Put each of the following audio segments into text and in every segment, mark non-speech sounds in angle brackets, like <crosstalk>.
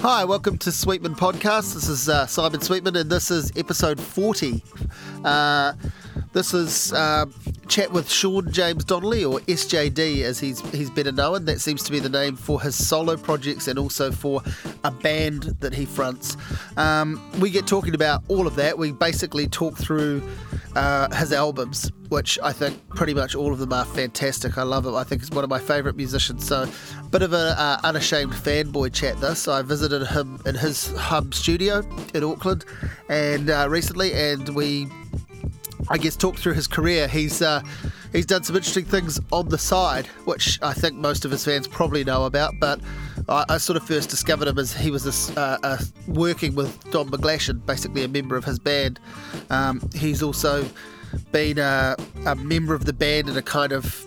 Hi, welcome to Sweetman Podcast. This is uh, Simon Sweetman, and this is episode 40. Uh, this is uh, chat with Sean James Donnelly, or SJD as he's he's better known. That seems to be the name for his solo projects and also for a band that he fronts. Um, we get talking about all of that. We basically talk through uh, his albums, which I think pretty much all of them are fantastic. I love him. I think he's one of my favourite musicians. So, bit of an uh, unashamed fanboy chat. This so I visited him in his hub studio in Auckland, and uh, recently, and we I guess talked through his career. He's uh, he's done some interesting things on the side, which I think most of his fans probably know about. But I, I sort of first discovered him as he was this, uh, uh, working with Don McGlashan, basically a member of his band. Um, he's also been a, a, member of the band and a kind of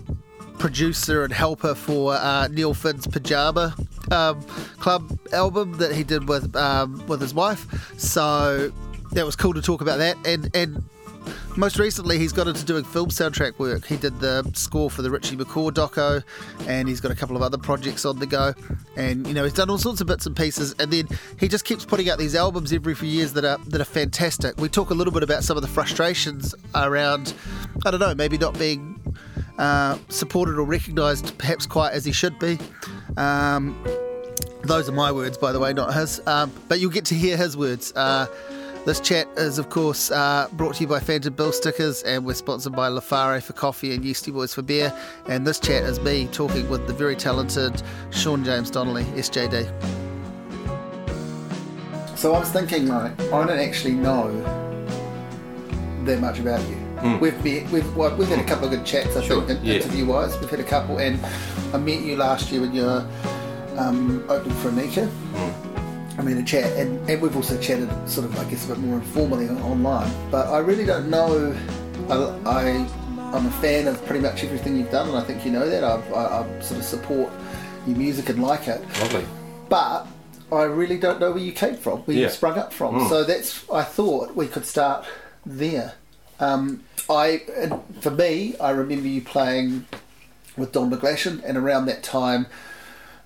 producer and helper for uh, Neil Finn's Pajama um, Club album that he did with um, with his wife. So that was cool to talk about that and and most recently, he's got into doing film soundtrack work. He did the score for the Richie McCaw doco, and he's got a couple of other projects on the go. And you know, he's done all sorts of bits and pieces. And then he just keeps putting out these albums every few years that are that are fantastic. We talk a little bit about some of the frustrations around, I don't know, maybe not being uh, supported or recognised perhaps quite as he should be. Um, those are my words, by the way, not his. Um, but you'll get to hear his words. Uh, this chat is, of course, uh, brought to you by Phantom Billstickers, and we're sponsored by L'affare for coffee and Yeastie Boys for beer. And this chat is me talking with the very talented Sean James Donnelly, SJD. So I was thinking, like, I don't actually know that much about you. Mm. We've we've well, we've had a couple of good chats, I sure. think, yeah. interview wise. We've had a couple, and I met you last year when you were um, opening for Anika. Mm I mean, a chat, and, and we've also chatted sort of, I guess, a bit more informally online. But I really don't know. I, I am a fan of pretty much everything you've done, and I think you know that. I, I, I sort of support your music and like it. Lovely. But I really don't know where you came from, where yeah. you sprung up from. Mm. So that's I thought we could start there. Um, I for me, I remember you playing with Don McGlashan, and around that time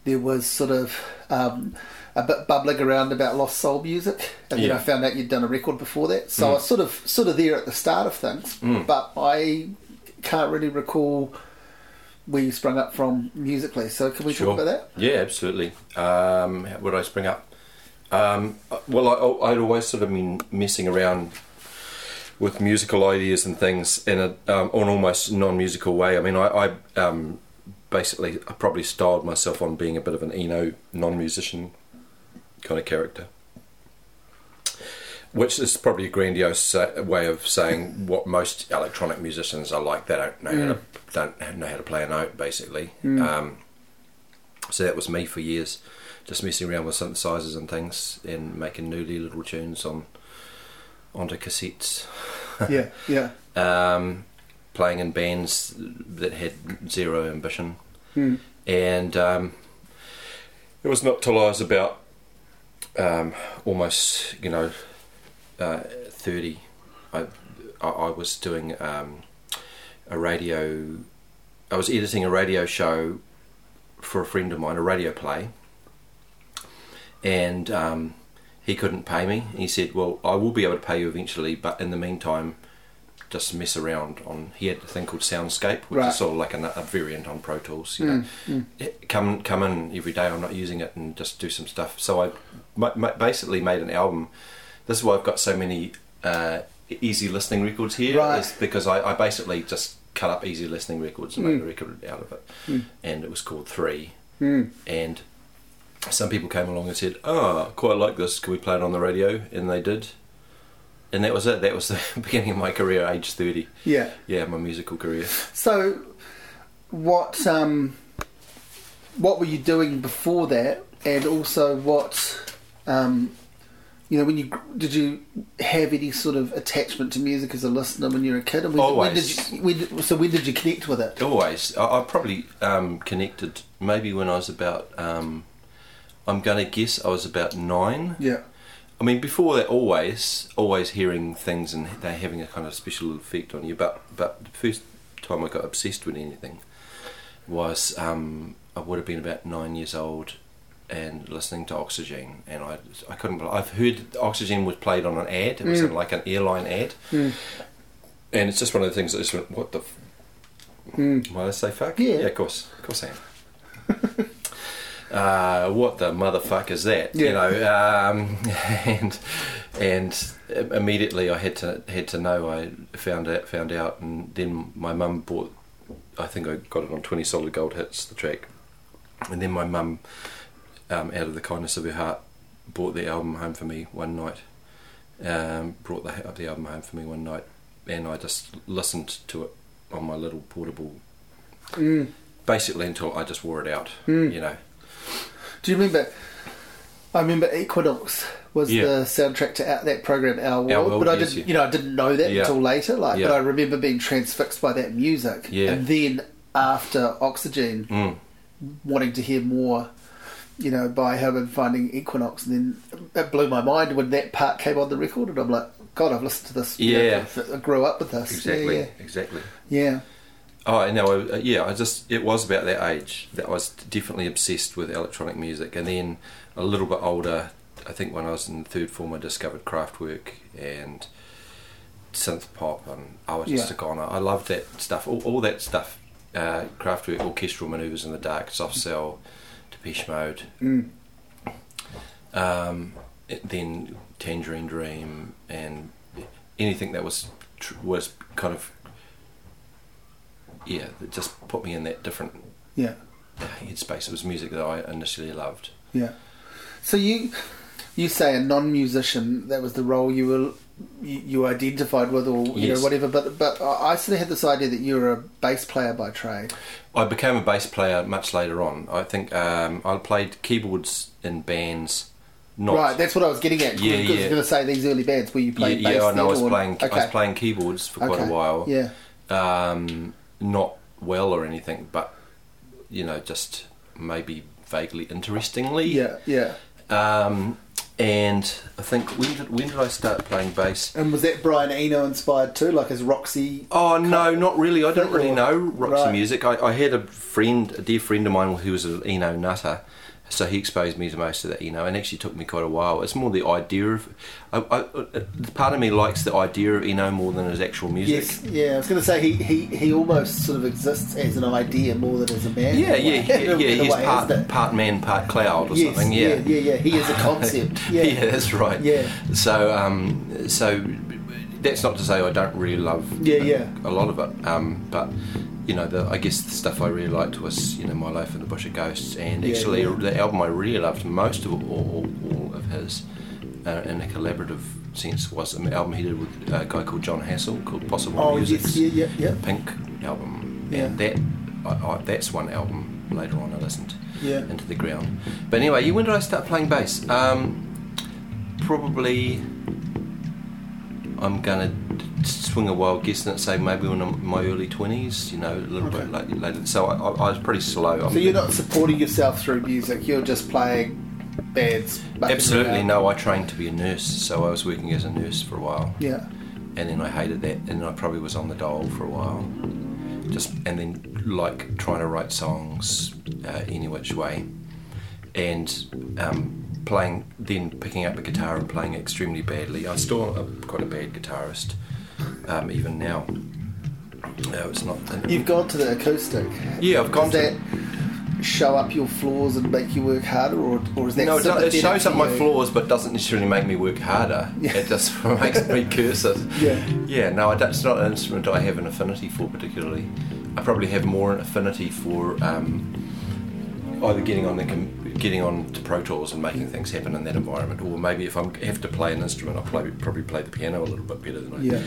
there was sort of um, a bit bubbling around about lost soul music, and yeah. then I found out you'd done a record before that. So mm. I was sort of sort of there at the start of things, mm. but I can't really recall where you sprung up from musically. So can we sure. talk about that? Yeah, absolutely. Um, where did I spring up? Um, well, I, would always sort of been messing around with musical ideas and things in a, um, an almost non-musical way. I mean, I, I um, basically I probably styled myself on being a bit of an Eno non-musician kind of character. Which is probably a grandiose way of saying what most electronic musicians are like. They don't know mm. how to don't know how to play a note, basically. Mm. Um, so that was me for years, just messing around with synthesizers and things, and making noodly little tunes on onto cassettes. <laughs> yeah, yeah. um, playing in bands that had zero ambition, mm. and um, it was not till I was about um, almost, you know, uh, 30, I, I, was doing um, a radio, I was editing a radio show for a friend of mine, a radio play, and um, he couldn't pay me. He said, Well, I will be able to pay you eventually, but in the meantime, just mess around on. He had a thing called Soundscape, which right. is sort of like a, a, variant on Pro Tools. You mm, know, mm. come come in every day. I'm not using it, and just do some stuff. So I basically made an album. This is why I've got so many uh, easy listening records here. Right. Is because I, I, basically just cut up easy listening records and mm. made a record out of it, mm. and it was called Three. Mm. And some people came along and said, "Oh, quite like this. Can we play it on the radio?" And they did and that was it. That was the <laughs> beginning of my career, age thirty. Yeah, yeah, my musical career. So, what um, what were you doing before that, and also what um, you know, when you did you have any sort of attachment to music as a listener when you were a kid? when, Always. When did you, when, so when did you connect with it? Always. I, I probably um, connected maybe when I was about. Um, I'm going to guess I was about nine. Yeah. I mean, before that, always, always hearing things and they're having a kind of special effect on you. But but the first time I got obsessed with anything was um, I would have been about nine years old, and listening to Oxygen, and I I couldn't. bel- I've heard Oxygen was played on an ad. It was Mm. like an airline ad, and it's just one of the things that just went, what the. F-? Mm. Why I say fuck? Yeah. yeah, of course, of course I am. <laughs> uh, what the motherfuck is that? You know, um, <laughs> and and immediately I had to had to know. I found out found out, and then my mum bought. I think I got it on Twenty Solid Gold Hits the track, and then my mum, um, out of the kindness of her heart, bought the album home for me one night. Um, brought the the album home for me one night, and I just listened to it on my little portable Mm. basically until I just wore it out. Mm. You know. Do you remember? I remember Equinox was Yeah. the soundtrack to out, that program Our World, Our World, but I yes, didn't, yeah. you know, I didn't know that Yeah. until later. Like, Yeah. but I remember being transfixed by that music, Yeah. and then after Oxygen, Mm. wanting to hear more, you know, by him and finding Equinox, and then it blew my mind when that part came on the record, and I'm like, God, I've listened to this. you know, Yeah. I grew up with this. Exactly. Yeah, Exactly. yeah. Oh, I know. uh, Yeah, I just it was about that age that I was definitely obsessed with electronic music, and then a little bit older. I think when I was in the third form, I discovered Kraftwerk and synth pop, and I was just Yeah. a goner. I loved that stuff. All, all that stuff. Uh, Kraftwerk, orchestral maneuvers in the dark, soft cell, Depeche Mode. Mm. Um, then Tangerine Dream and anything that was tr- was kind of yeah that just put me in that different Yeah. headspace. It was music that I initially loved. Yeah. So you you say a non-musician that was the role you were you, you identified with, or you Yes. know whatever. But but I sort of had this idea that you were a bass player by trade. I became a bass player much later on. I think um, I played keyboards in bands. Not right. That's what I was getting at. Yeah, because I was yeah. going to say these early bands where you yeah, played bass. yeah. I know. I was playing. I was playing keyboards for quite Okay. a while. Yeah. um, not well or anything, but you know, just maybe vaguely interestingly. Yeah. Yeah. Um, and I think when did when did I start playing bass? And was that Brian Eno inspired too? Like his Roxy. Oh no, not really. I don't really know Roxy right. music. I, I had a friend, a dear friend of mine, who was an Eno nutter. So he exposed me to most of that you know, and actually took me quite a while. It's more the idea of, I, I, uh, part of me likes the idea of Eno more than his actual music. Yes. Yeah. I was going to say he, he he almost sort of exists as an idea more than as a man. Yeah, yeah, way- yeah, <laughs> yeah. He's way, part part man, part cloud, or Yes, something. yeah, Yeah, yeah, yeah. He is a concept. <laughs> Yeah. yeah, that's right. Yeah. So, um, so that's not to say I don't really love Yeah, yeah. a lot of it. Um, but you know, the, I guess the stuff I really liked was you know My Life in the Bush of Ghosts, and Yeah, actually yeah. the album I really loved most of all, all, all of his. Uh, in a collaborative sense, was an album he did with a guy called Jon Hassell called Possible Oh Music's yes, yeah, yeah, yeah. Pink album, Yeah. and that I, I, that's one album later on I listened Yeah. into the ground. But anyway, you- when did I start playing bass? Um, probably I'm gonna swing a wild guess and say maybe when I'm in my early twenties. You know, a little Okay. bit later. later. So I, I, I was pretty slow. So you're not supporting yourself through music. You're just playing bands. Absolutely no. I trained to be a nurse, so I was working as a nurse for a while. Yeah. and then I hated that, and I probably was on the dole for a while. Just and then like trying to write songs uh, any which way, and um, playing, then picking up a guitar and playing extremely badly. I'm still a, quite a bad guitarist, um, even now. No, it's not. You've gone to the acoustic. yeah, I've gone Does to. that show up your flaws and make you work harder, or, or is that No, it, it shows up my flaws, but doesn't necessarily make me work harder. Yeah. It just <laughs> makes me curse it. Yeah. Yeah, no, I it's not an instrument I have an affinity for particularly. I probably have more an affinity for um, either getting on the com- getting on to Pro Tools and making things happen in that environment, or maybe if I have to play an instrument, I'll play, probably play the piano a little bit better than I Yeah.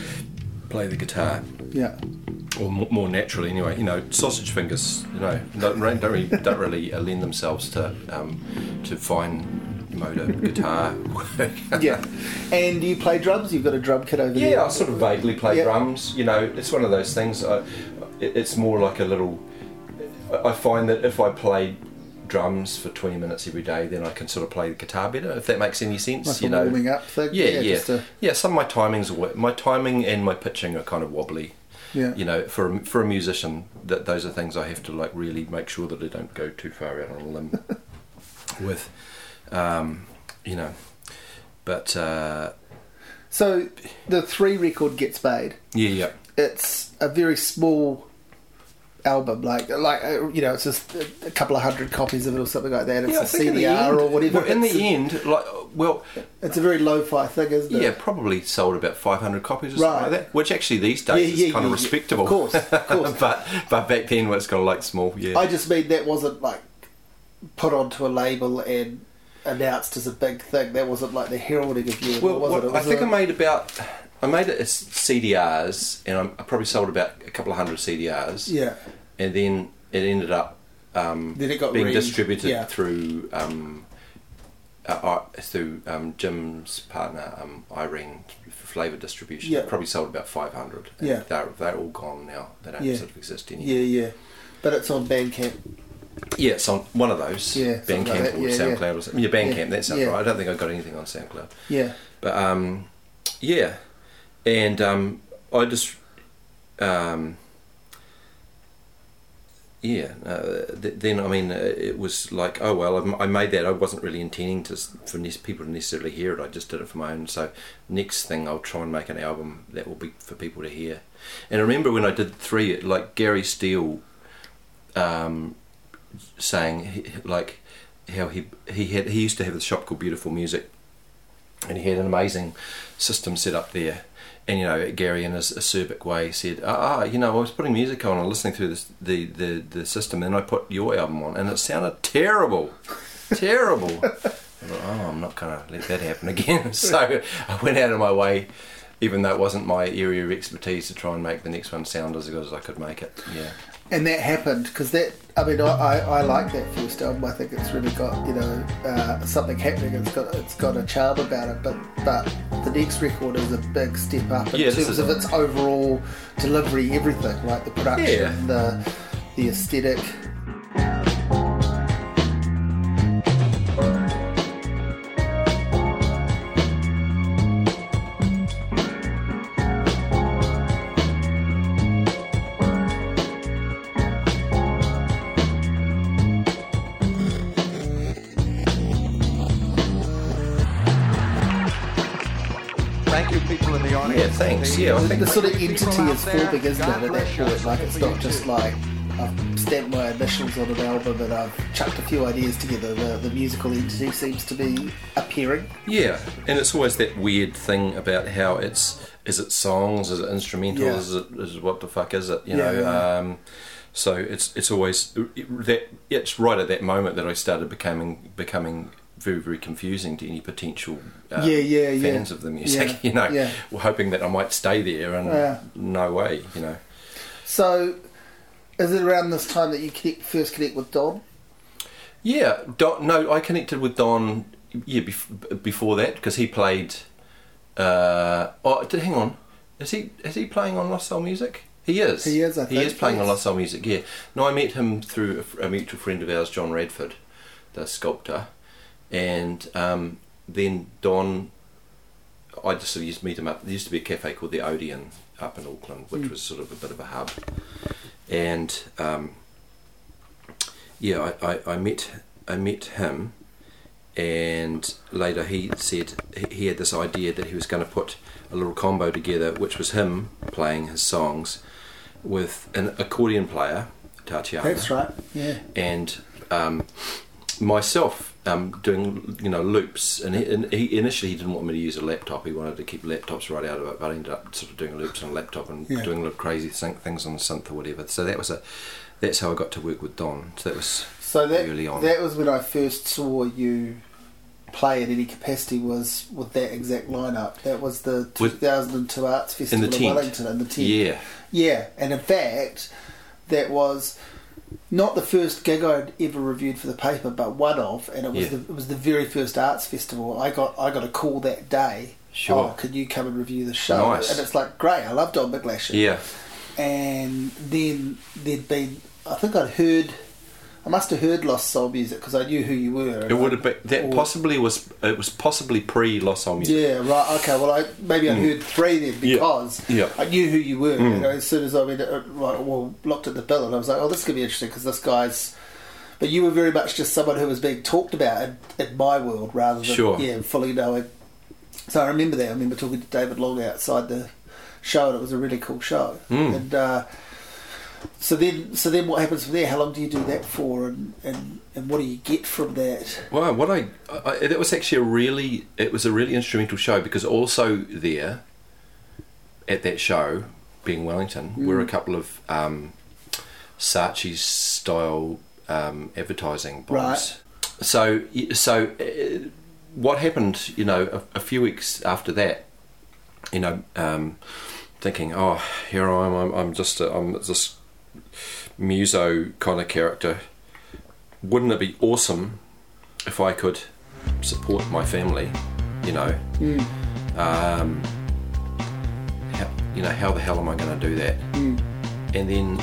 play the guitar, Yeah. or more, more naturally anyway. You know, sausage fingers, you know, don't, don't really don't really uh, <laughs> lend themselves to um, to fine motor guitar work. <laughs> Yeah. And you play drums? You've got a drum kit over there. Yeah, I sort of vaguely play Yeah. drums. You know, it's one of those things. I, it, it's more like a little. I I find that if I play drums for 20 minutes every day, then I can sort of play the guitar better. If that makes any sense, Like you know. warming up thing. Yeah, yeah, a- yeah. Some of my timings, are, my timing and my pitching are kind of wobbly. yeah. You know, for a, for a musician, that those are things I have to like really make sure that I don't go too far out on a limb. <laughs> with, um, you know, but uh, So the three record gets made. yeah, yeah. It's a very small album, like like uh, you know, it's just a, a couple of hundred copies of it or something like that. It's Yeah, a think in the CDR end- or whatever. Well, in it's, the end, like, well, it's a very lo-fi thing, isn't it? yeah, probably sold about 500 copies or something like that, which actually these days yeah, is kind yeah, of yeah. respectable. Of course, of <laughs> course. but but back then, when it's kind of like small, yeah. I just mean that wasn't like put onto a label and announced as a big thing. That wasn't like the heralding of you. well, was it? It I think a- I made about. I made it as CDRs, and I'm- I probably sold about a couple of hundred CDRs. yeah. and then it ended up um, Then it got being re- distributed yeah. through um, uh, uh, through um, Jim's partner um, Irene Flavor Distribution. Yeah. Probably sold about five hundred. Yeah. they're they're all gone now. They don't Yeah. sort of exist anymore. Yeah, yeah. But it's on Bandcamp. Yeah, it's on one of those. Yeah, something like Bandcamp or Yeah, SoundCloud yeah. or something. Yeah, Bandcamp. That sounds right. I don't think I got anything on SoundCloud. Yeah. But um, yeah, and um, I just um, yeah. Uh, th- then I mean, uh, it was like, oh well, I've- I made that. I wasn't really intending to for ne- people to necessarily hear it. I just did it for my own. So next thing, I'll try and make an album that will be for people to hear. And I remember when I did three, like Gary Steel, um, saying like how he he had he used to have a shop called Beautiful Music and he had an amazing system set up there. And you know, Gary, in his acerbic way, said, "Ah, you know, I was putting music on and listening through this, the, the the system, and I put your album on, and it sounded terrible, terrible." <laughs> I thought, "Oh, I'm not gonna let that happen again." <laughs> so I went out of my way, even though it wasn't my area of expertise, to try and make the next one sound as good as I could make it. Yeah, And that happened because that, I mean, I, I, I like that first album. I think it's really got, you know, uh, something happening. It's got it's got a charm about it. But but the next record is a big step up in Yeah, terms of its overall delivery, everything, like the production, Yeah. the the aesthetic. Yeah, I The, think the sort of entity is forming, isn't it? At that point, like it's not just like I've stamped my initials on an album and I've chucked a few ideas together. The the musical entity seems to be appearing. Yeah, and it's always that weird thing about how it's is it songs, is it instrumental, Yeah. is it is what the fuck is it? You Yeah, know. yeah. Um, so it's it's always that it's right at that moment that I started becoming becoming very very confusing to any potential uh, Yeah, yeah, yeah. fans of the music. <laughs> You know, yeah. We're hoping that I might stay there, and no way. You know. So, is it around this time that you connect, first connect with Don? Yeah, Don, no, I connected with Don. Yeah, bef- before that because he played. Uh, oh, did, hang on, is he is he playing on Lost Soul Music? He is. He is, I He is playing on. Lost Soul Music. Yeah. No, I met him through a, a mutual friend of ours, John Radford, the sculptor, and um, then Don. I just sort of used to meet him up. There used to be a cafe called the Odeon up in Auckland, which Mm. was sort of a bit of a hub, and um, yeah, I, I, I met I met him, and later he said he- had this idea that he was going to put a little combo together, which was him playing his songs with an accordion player, Tatiana, That's right. Yeah. and um, myself um, doing you know loops. And he, and he initially he didn't want me to use a laptop. He wanted to keep laptops right out of it. But I ended up sort of doing loops on a laptop and Yeah. doing little crazy thing, things on the synth or whatever. So that was a that's how I got to work with Don. So that was So that Early on. that was when I first saw you play at any capacity was with that exact lineup. That was the With- 2002 Arts Festival in the in. Wellington in the tent. yeah. Yeah, and in fact, that was not the first gig I'd ever reviewed for the paper, but one of, and it was Yeah. the it was the very first arts festival. I got I got a call that day. Sure. Oh, could you come and review the show? Nice. And it's like great. I love Don McGlashan. Yeah. And then there'd been I think I'd heard. I must have heard Lost Soul music because I knew who you were. It would have been that Or- possibly was it was possibly pre Lost Soul Music. Yeah, right. Okay, well, I maybe I Mm. heard three then because Yeah. I knew who you were. Mm. You know, as soon as I mean, uh, right, well, looked at the bill and I was like, oh, this could be interesting because this guy's but you were very much just someone who was being talked about in, in my world rather than Sure. yeah fully knowing. So I remember that. I remember talking to David Long outside the show, and it was a really cool show. Mm. And uh, so then, so then, what happens from there? How long do you do that for, and and, and what do you get from that? Well, what I, I that was actually a really it was a really instrumental show because also there at that show, being Wellington, were a couple of um, Saatchi style um, advertising bombs. So so uh, what happened? You know, a, a few weeks after that, you know, um, thinking, oh, here I am. I'm, I'm just a, I'm this muso kind of character. Wouldn't it be awesome if I could support my family? You know, um, how, you know, how the hell am I going to do that? And then,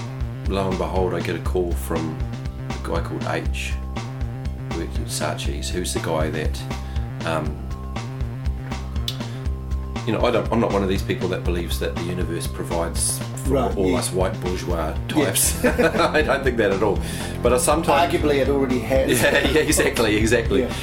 lo and behold, I get a call from a guy called H, who works at Saatchi's, who's the guy that. Um, you know, I don't, I'm not one of these people that believes that the universe provides for Right, all yeah. us white bourgeois types. <laughs> I don't think that at all. But I sometimes Arguably, it already has. yeah, yeah, <laughs> exactly, exactly. Yeah.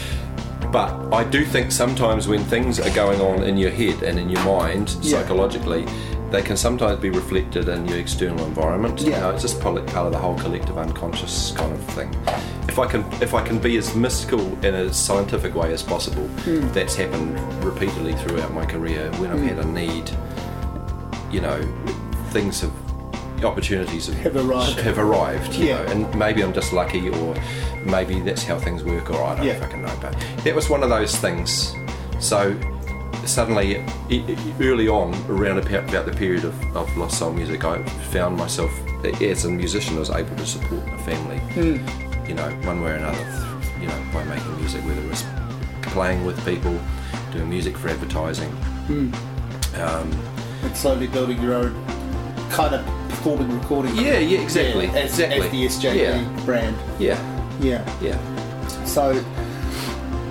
But I do think sometimes when things are going on in your head and in your mind Yeah. psychologically, they can sometimes be reflected in your external environment. You Yeah. know, it's just part of the whole collective unconscious kind of thing. If I can, if I can be as mystical in a scientific way as possible, Hmm. that's happened repeatedly throughout my career. When I've had a need, you know, things have opportunities have, Have arrived. Have arrived you Yeah. know, and maybe I'm just lucky, or maybe that's how things work, or I don't Yeah. fucking know. But that was one of those things. So suddenly, early on, around about the period of, of Lost Soul music, I found myself as a musician, I was able to support a family, Hmm. you know, one way or another, you know, by making music, whether it was playing with people, doing music for advertising. Um, and slowly building your own kind of performing recording. Yeah, yeah, exactly, Yeah, as, exactly. as the SJD Yeah. brand. yeah, Yeah. yeah. So,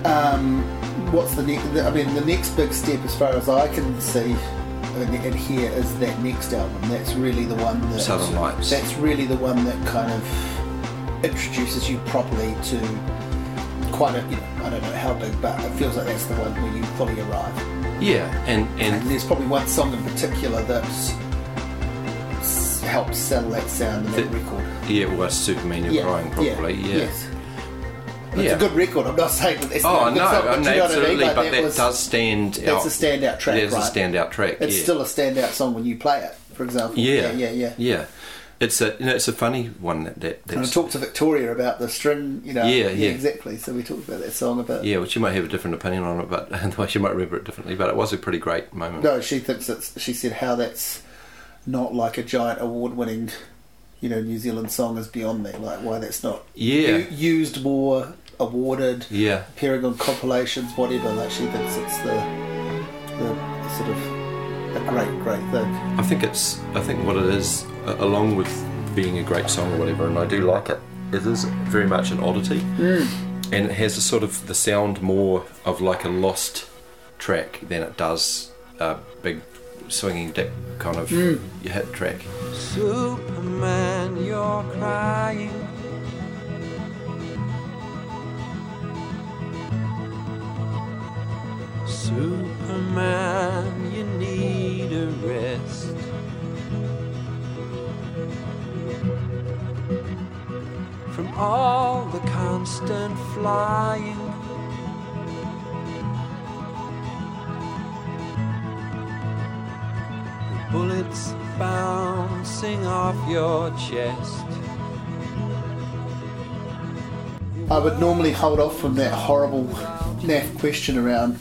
um, what's the next? I mean, the next big step, as far as I can see and, and hear, that next album. That's really the one that Southern Lights. That's really the one that kind of introduces you properly to quite a. You know, I don't know how big, but it feels like that's the one where you fully arrive. Yeah, and And and there's probably one song in particular that's helps sell that sound in that The- record. yeah, well, Superman, you're crying probably. Yeah, Yes. It's Yeah. a good record. I'm not saying that it's Oh not a good no, song, but I mean, you know what I mean? absolutely, Like, but that was- does stand That's out. a standout track, That is right? a standout track. It's yeah. still a standout song when you play it, for example. yeah, yeah, yeah. yeah. It's a you know, it's a funny one that, that And I talked to Victoria about the string, you know. Yeah, yeah. exactly. So we talked about that song a bit. yeah, which you might have a different opinion on it, but <laughs> otherwise you might remember it differently. But it was a pretty great moment. No, she thinks it's. She said how that's not like a giant award-winning, you know, New Zealand song is beyond me. Like why that's not Yeah. u- used more, awarded, Yeah, appearing on compilations, whatever. Like she thinks it's the the sort of a great, great thing. I think it's I think what it is, along with being a great song or whatever, and I do like it. It is very much an oddity, mm. and it has a sort of the sound more of like a lost track than it does a big swinging dick kind of mm. your hit track. Superman, you're crying. Superman, you need a rest. From all the constant flying. Bullets bouncing off your chest. I would normally hold off from that horrible naff question around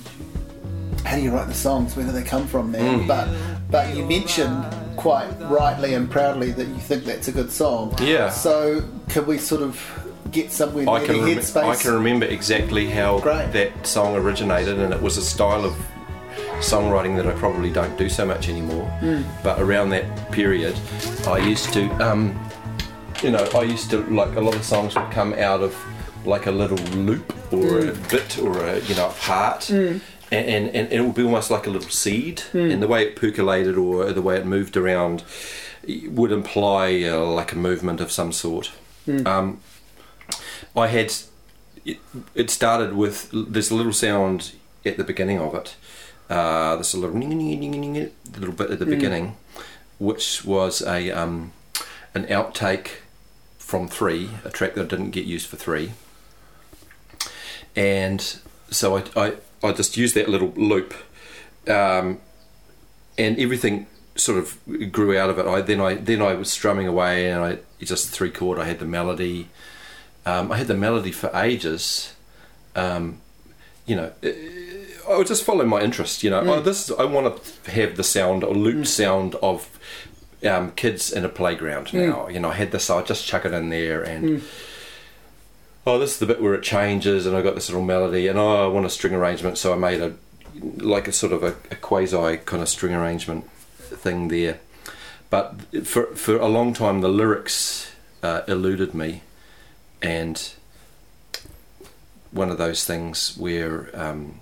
how do you write the songs, where do they come from, man? Mm. But but you mentioned quite rightly and proudly that you think that's a good song. Yeah. So can we sort of get somewhere I near can, the rem- headspace? I can remember exactly how Great. that song originated, and it was a style of songwriting that I probably don't do so much anymore. Hmm. But around that period, I used to, um, you know, I used to like a lot of songs would come out of like a little loop or a Hmm. bit or a you know a part. And, and, and it would be almost like a little seed, Hmm. and the way it percolated or the way it moved around would imply uh, like a movement of some sort. Hmm. Um, I had it, it started with this little sound at the beginning of it. Uh, this little little bit at the beginning, which was a um, an outtake from three, a track that didn't get used for three, and so I I, I just used that little loop, um, and everything sort of grew out of it. I then I then I was strumming away, and I just three chord. I had the melody. Um, I had the melody for ages. Um, you know, I would just follow my interest. You know, oh, this I want to have the sound or loop sound of um, kids in a playground now. You know, I had this. I just chuck it in there and. Oh, this is the bit where it changes, and I got this little melody, and oh, I want a string arrangement, so I made a like a sort of a, a quasi kind of string arrangement thing there. But for for a long time, the lyrics uh, eluded me, and one of those things where um,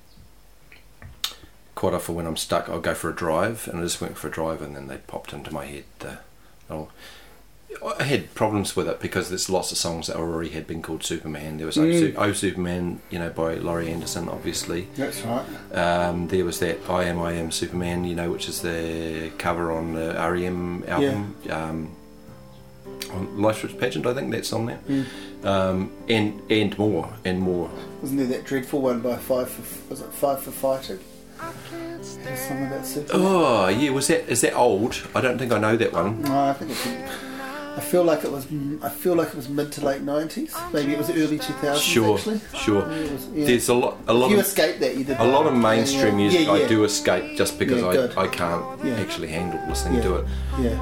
quite often when I'm stuck, I'll go for a drive, and I just went for a drive, and then they popped into my head. The, oh, I had problems with it because there's lots of songs that already had been called Superman. There was oh, oh Superman, you know, by Laurie Anderson, obviously. That's right. Um, there was that I Am I Am Superman, you know, which is the cover on the REM album. Um, on Life's Rich Pageant, I think that's on there. Um, and and more and more. Wasn't there that dreadful one by Five for was it Five for Fighting? There's something about Superman. Oh yeah, was that is that old? I don't think I know that one. No, I think it's. I feel like it was. I feel like it was mid to late nineties. Maybe it was early two thousands. Sure, actually. sure. Was- yeah. There's a lot, a lot If you of escape that, you did. a lot of mainstream music yeah, yeah. I do escape just because. I, I can't actually handle listening to it. Yeah,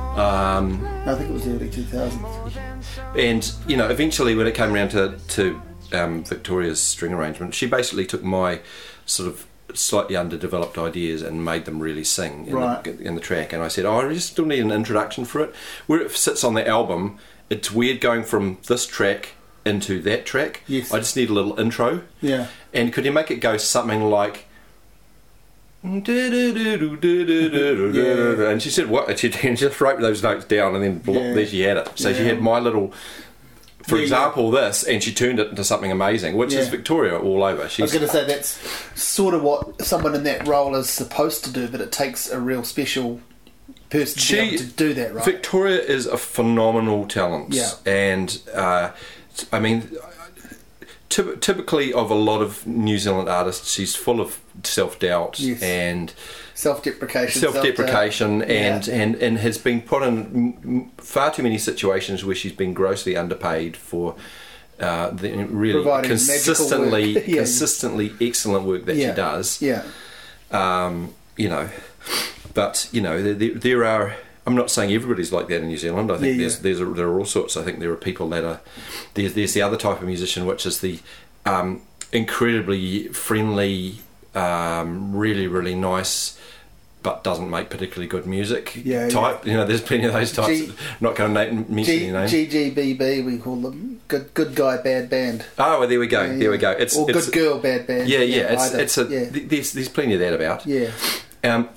Um, I think it was early two thousands. and you know, eventually when it came around to to um, Victoria's string arrangement, she basically took my sort of slightly underdeveloped ideas and made them really sing in, Right. the, in the track. And I said, oh, I just still need an introduction for it. Where it sits on the album, it's weird going from this track into that track. Yes. I just need a little intro. Yeah. And could you make it go something like? <laughs> And she said, "What?" And she <laughs> and just wrote those notes down, and then Yeah. there she had it. So she had my little, for Yeah, yeah. example, this, and she turned it into something amazing, which is Victoria all over. I was going to say that's sort of what someone in that role is supposed to do, but it takes a real special person to She- able to do that, right? Victoria is a phenomenal talent. Yeah. And uh, I mean, typically of a lot of New Zealand artists, she's full of self doubt Yes. and Self-deprecation, self-deprecation and, Yeah. and and has been put in far too many situations where she's been grossly underpaid for uh, the really Providing consistently. <laughs> Yeah. consistently excellent work that yeah. she does Yeah, um, you know but you know there, there, there are I'm not saying everybody's like that in New Zealand I think Yeah, there's yeah. there's a, there are all sorts I think there are people that are there's there's the other type of musician which is the um, incredibly friendly um, really really nice but doesn't make particularly good music Yeah, type you know there's plenty of those types G- not going to name, mention G- names GGBB we call them good good guy bad band. oh well, there we go there we go it's or it's good girl bad band. yeah yeah, it's either. it's a there's there's plenty of that about yeah. Um,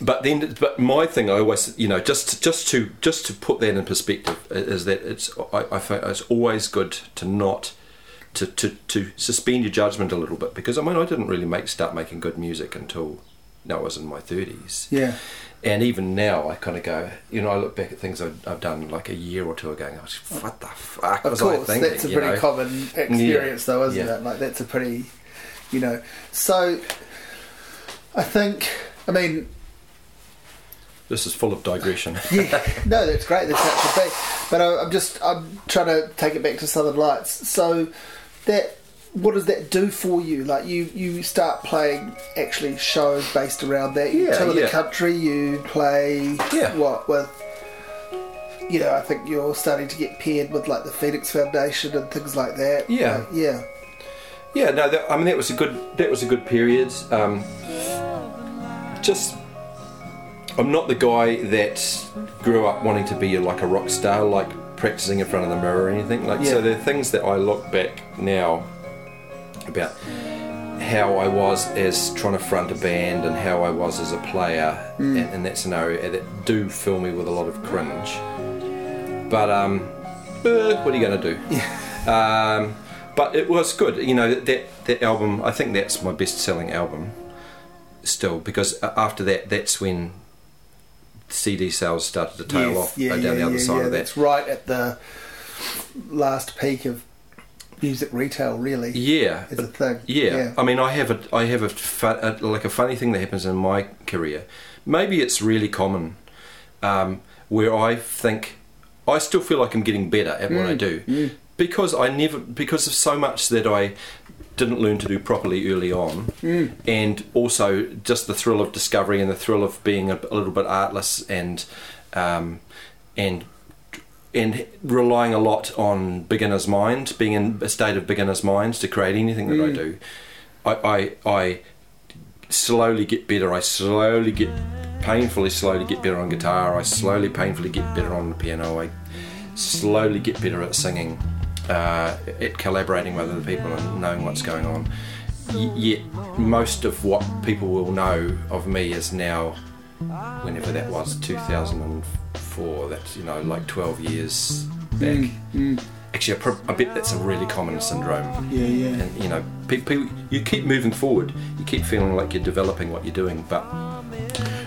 but then, but my thing, I always, you know, just just to just to put that in perspective, is that it's I, I find it's always good to not to, to to suspend your judgment a little bit because I mean I didn't really make start making good music until no, I was in my thirties. Yeah. And even now, I kind of go, you know, I look back at things I've, I've done like a year or two ago, and I was, what the fuck Of was I course, thinking? that's a pretty know? common experience, though, isn't Yeah. it? Like that's a pretty, you know. So, I think, I mean, This is full of digression. <laughs> yeah, no, that's great. That's it be. But I, I'm just, I'm trying to take it back to Southern Lights. So, that, what does that do for you? Like you, you start playing actually shows based around that. You Yeah, tour yeah. the country. You play Yeah. what with. You know, I think you're starting to get paired with like the Phoenix Foundation and things like that. Yeah. Like, yeah. Yeah, no, that, I mean that was a good that was a good period. Um, just, I'm not the guy that grew up wanting to be like a rock star, like practicing in front of the mirror or anything. Like, so there are things that I look back now about how I was as trying to front a band and how I was as a player in, in that scenario that do fill me with a lot of cringe. But um, eh, what are you going to do? <laughs> Um, but it was good. You know that that album. I think that's my best selling album still because after that, that's when CD sales started to tail off yeah, down yeah, the other yeah, side of that. It's right at the last peak of music retail, really. Yeah, Is a thing. Yeah. Yeah. I mean, I have a, I have a, fu- a like a funny thing that happens in my career. Maybe it's really common, um, where I think I still feel like I'm getting better at what I Mm, do, because I never because of so much that I didn't learn to do properly early on, Mm. and also just the thrill of discovery and the thrill of being a, a little bit artless and um, and and relying a lot on beginner's mind, being in a state of beginner's mind to create anything that I do. I, I I slowly get better. I slowly get painfully slowly get better on guitar. I slowly painfully get better on the piano. I slowly get better at singing, uh, at collaborating with other people and knowing what's going on. Y- yet most of what people will know of me is now whenever that was 2004 that's you know like 12 years back actually I, prob- I bet that's a really common syndrome Yeah, yeah. and you know people you keep moving forward you keep feeling like you're developing what you're doing but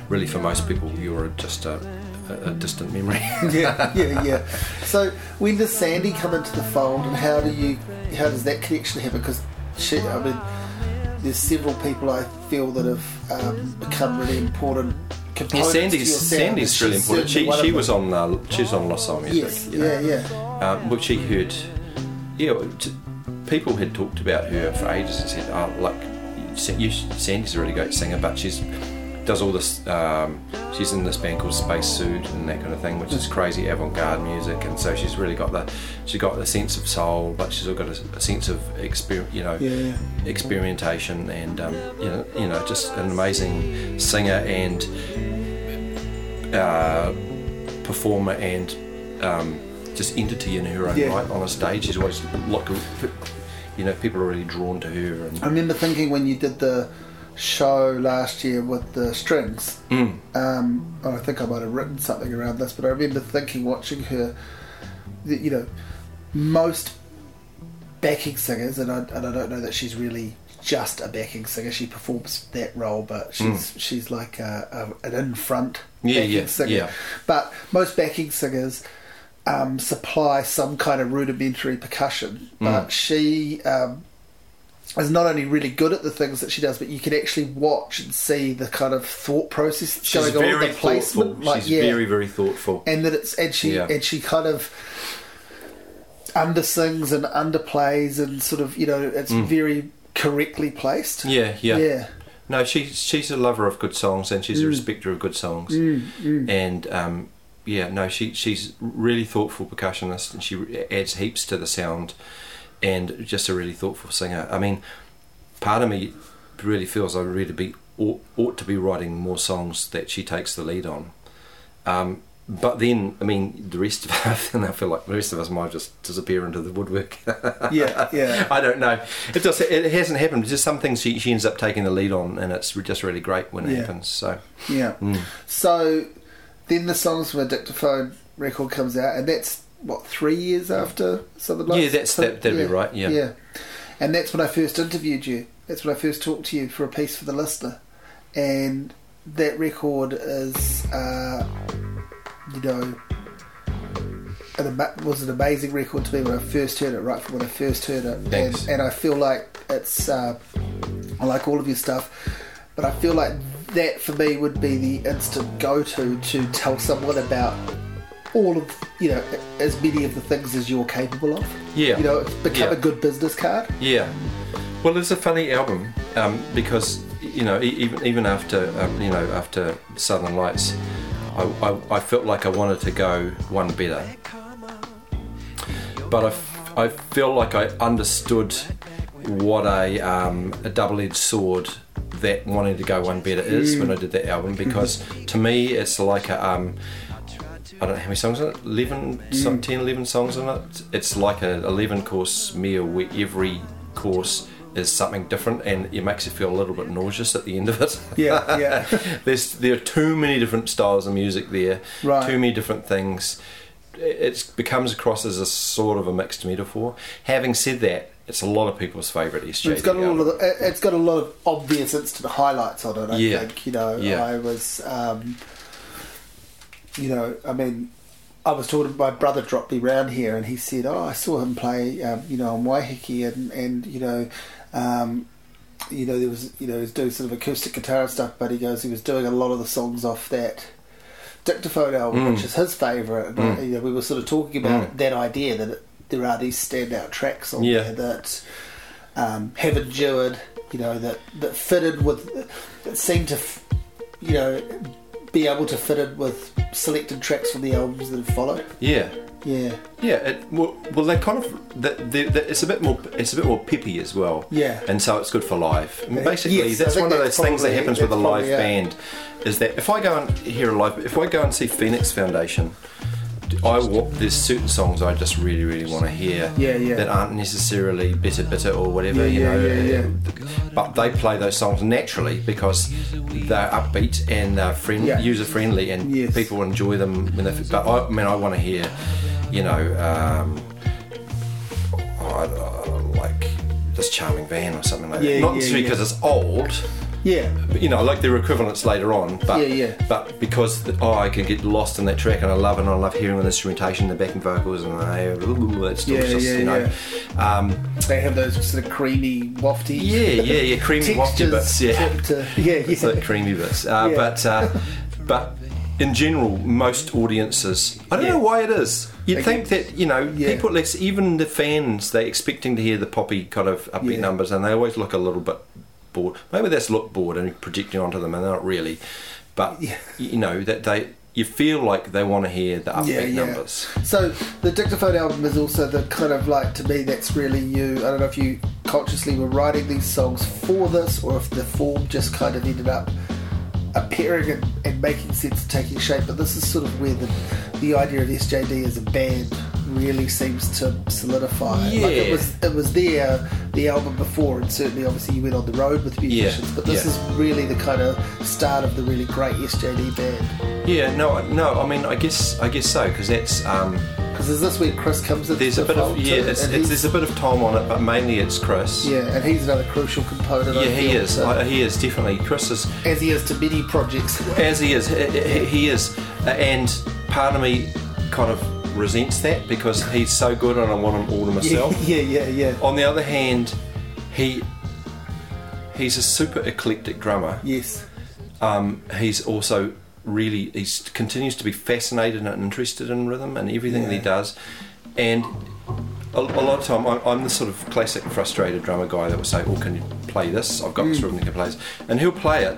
really for most people you're just a, a, a distant memory <laughs> yeah, yeah, yeah. So when does Sandy come into the fold, and how do you, how does that connection happen? Because she, I mean, there's several people I feel that have um, become really important yeah, components to your Sandy's Sandy's really important she, she was on uh, she was on Lost Soul Music Yes, you know. yeah, yeah. um, which she heard. Yeah, t- people had talked about her for ages and said, "Oh, like Sandy's a really great singer, but she's does all this. Um, she's in this band called Space Suit and that kind of thing, which is crazy avant-garde music, and so she's really got the she's got the sense of soul, but she's also got a, a sense of exper- you know, Yeah, yeah. experimentation, and um, you know, you know, just an amazing singer and uh, performer and um, just entity in her own Yeah. right on a stage. She's always like, you know, people are really drawn to her. And I remember thinking when you did the show last year with the strings. Mm. Um, I think I might have written something around this, but I remember thinking, watching her, that you know, most backing singers, and I, and I don't know that she's really just a backing singer. She performs that role, but she's she's like a, a, an in front Mm. Yeah, backing yeah, singer. yeah. But most backing singers um, supply some kind of rudimentary percussion, but Mm. she. Um, is not only really good at the things that she does, but you can actually watch and see the kind of thought process that's she's going on, very the placement, thoughtful. like she's yeah, very, very thoughtful. and that it's and she Yeah. and she kind of undersings and underplays and sort of you know it's very correctly placed. Mm. Yeah, yeah. yeah, No, she's she's a lover of good songs and she's a respecter of good songs. And um, yeah, no, she she's really thoughtful percussionist and she adds heaps to the sound, and just a really thoughtful singer. I mean, part of me really feels I really be ought, ought to be writing more songs that she takes the lead on. Um, but then, I mean, the rest of <laughs> us, and I feel like the rest of us might just disappear into the woodwork. <laughs> yeah, yeah. I don't know. It just it hasn't happened. It's Just some things she, she ends up taking the lead on, and it's just really great when it Yeah. happens. So Yeah. So then the songs from a Dictaphone record comes out, and that's what three years after something like Yeah, that's- that- that'd be right, yeah. yeah. And that's when I first interviewed you. That's when I first talked to you for a piece for the listener, and that record is, uh, you know. An ama- was an amazing record to me when I first heard it, right from when I first heard it, Thanks. and and I feel like it's uh, I like all of your stuff, but I feel like that for me would be the instant go to to tell someone about all of you know as many of the things as you're capable of. Yeah. you know, become Yeah. a good business card. yeah, well, it's a funny album um, because you know even even after um, you know after Southern Lights, I, I, I felt like I wanted to go one better, but I, f- I feel like I understood what a um, a double edged sword that wanting to go one better is when I did that album because to me it's like a um, I don't know how many songs in it 11 some 10 11 songs on it it's like an 11 course meal where every course is something different and it makes you feel a little bit nauseous at the end of it Yeah, yeah. <laughs> there's there are too many different styles of music there Right. too many different things it becomes across as a sort of a mixed metaphor having said that it's a lot of people's favourite SJD. It's got a lot of it- it's got a lot of obvious instant highlights on it. I Yeah. think you know. Yeah. I was, um, you know, I mean, I was talking. My brother dropped me round here, and he said, "Oh, I saw him play, um, you know, on Waiheke, and and you know." Um, you know, there was, you know, he was doing sort of acoustic guitar and stuff, but he goes, he was doing a lot of the songs off that Dictaphone album, Mm. which is his favourite. Mm. you know, we were sort of talking about Mm. that idea that it, there are these standout tracks on Yeah. there that um, have endured, you know, that, that fitted with, that seemed to, f- you know, be able to fit in with selected tracks from the albums that have followed. Yeah. Yeah, Yeah, it, well, well, they kind of the, the, the, it's a bit more it's a bit more pippy as well. Yeah. and so it's good for live. And basically, Yes, that's one of those that's things that happens with a live probably it. band. Is that if I go and hear a live, if I go and see Phoenix Foundation, I wa- there's certain songs I just really really want to hear. Yeah, yeah. That aren't necessarily bitter bitter or whatever. Yeah, you know. yeah, yeah. But they play those songs naturally because they're upbeat and they're friend, Yeah. user friendly, and Yes. people enjoy them. When they, but I, I mean, I want to hear, you know, um, I, uh, like this charming van or something like that. Not necessarily because it's old, yeah, you know, I like their equivalents later on. But Yeah, yeah. but because the, oh, I can get lost in that track and I love it. and I love hearing the instrumentation, the backing vocals, and I, it's Yeah, just yeah, you know. Um, they have those sort of creamy, wafty. yeah, yeah, yeah, creamy wafty <laughs> bits. Yeah, to- yeah, <laughs> yeah. like creamy bits. Uh, Yeah. But uh, but in general, most audiences, I don't Yeah. know why it is. You'd think that you know Yeah. people, less even the fans, they're expecting to hear the poppy kind of upbeat Yeah. numbers, and they always look a little bit bored. Maybe that's look bored and projecting onto them, and they're not really. But Yeah. you know that they. You feel like they want to hear the upbeat Yeah, yeah. numbers. So the Dictaphone album is also the kind of like to me that's really you. I don't know if you consciously were writing these songs for this, or if the form just kind of ended up appearing and, and making sense, and taking shape. But this is sort of where the the idea of SJD as a band really seems to solidify. Like it Yeah. was it was there the album before, and certainly obviously you went on the road with musicians. But this yeah. is really the kind of start of the really great SJD band. Yeah, no, no. I mean, I guess, I guess so, because that's um, Because is this where Chris comes in? there's a bit of yeah, it's, it's, there's a bit of time on it, but mainly it's Chris. Yeah, and he's another crucial component. Yeah, he is. so- he is definitely. Chris is as he is to many projects. as he is. He, he- he is, and part of me kind of resents that because he's so good, and I want him all to myself. <laughs> Yeah, yeah, yeah. On the other hand, he he's a super eclectic drummer. Yes. Um, he's also really he continues to be fascinated and interested in rhythm and everything that he does, and. A, a lot of time, I'm, I'm the sort of classic frustrated drummer guy that will say, "Oh, can you play this? I've got Mm. this rhythm you can play this," and he'll play it,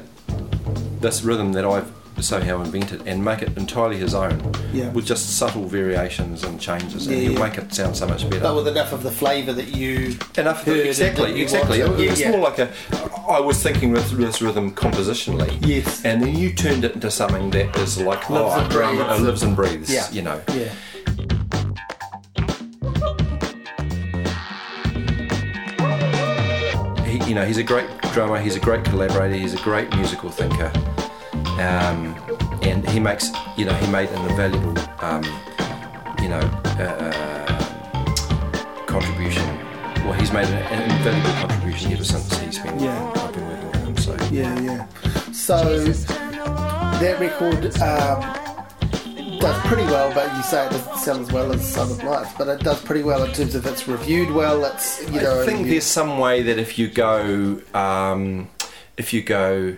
this rhythm that I've somehow invented, and make it entirely his own, Yeah. with just subtle variations and changes, and Yeah, he'll yeah. make it sound so much better. But with enough of the flavour that you Enough heard and exactly, exactly. wanted. It yeah. more like a. I was thinking with this rhythm compositionally. Yes. And then you turned it into something that is like Lives oh, and breathes. uh, lives and breathes. Yeah. You know. Yeah. You know, he's a great drummer. He's a great collaborator. He's a great musical thinker. Um, and he makes, you know, he made an invaluable, um, you know, uh, contribution. Well, he's made an, invaluable contribution ever since he's been. Yeah. I've been working with him. So. Yeah, yeah. So that record um, does pretty well, but you say it doesn't sell as well as Southern Lights, but it does pretty well in terms of it's reviewed well. It's you know. I think you- there's some way that if you go, um, if you go,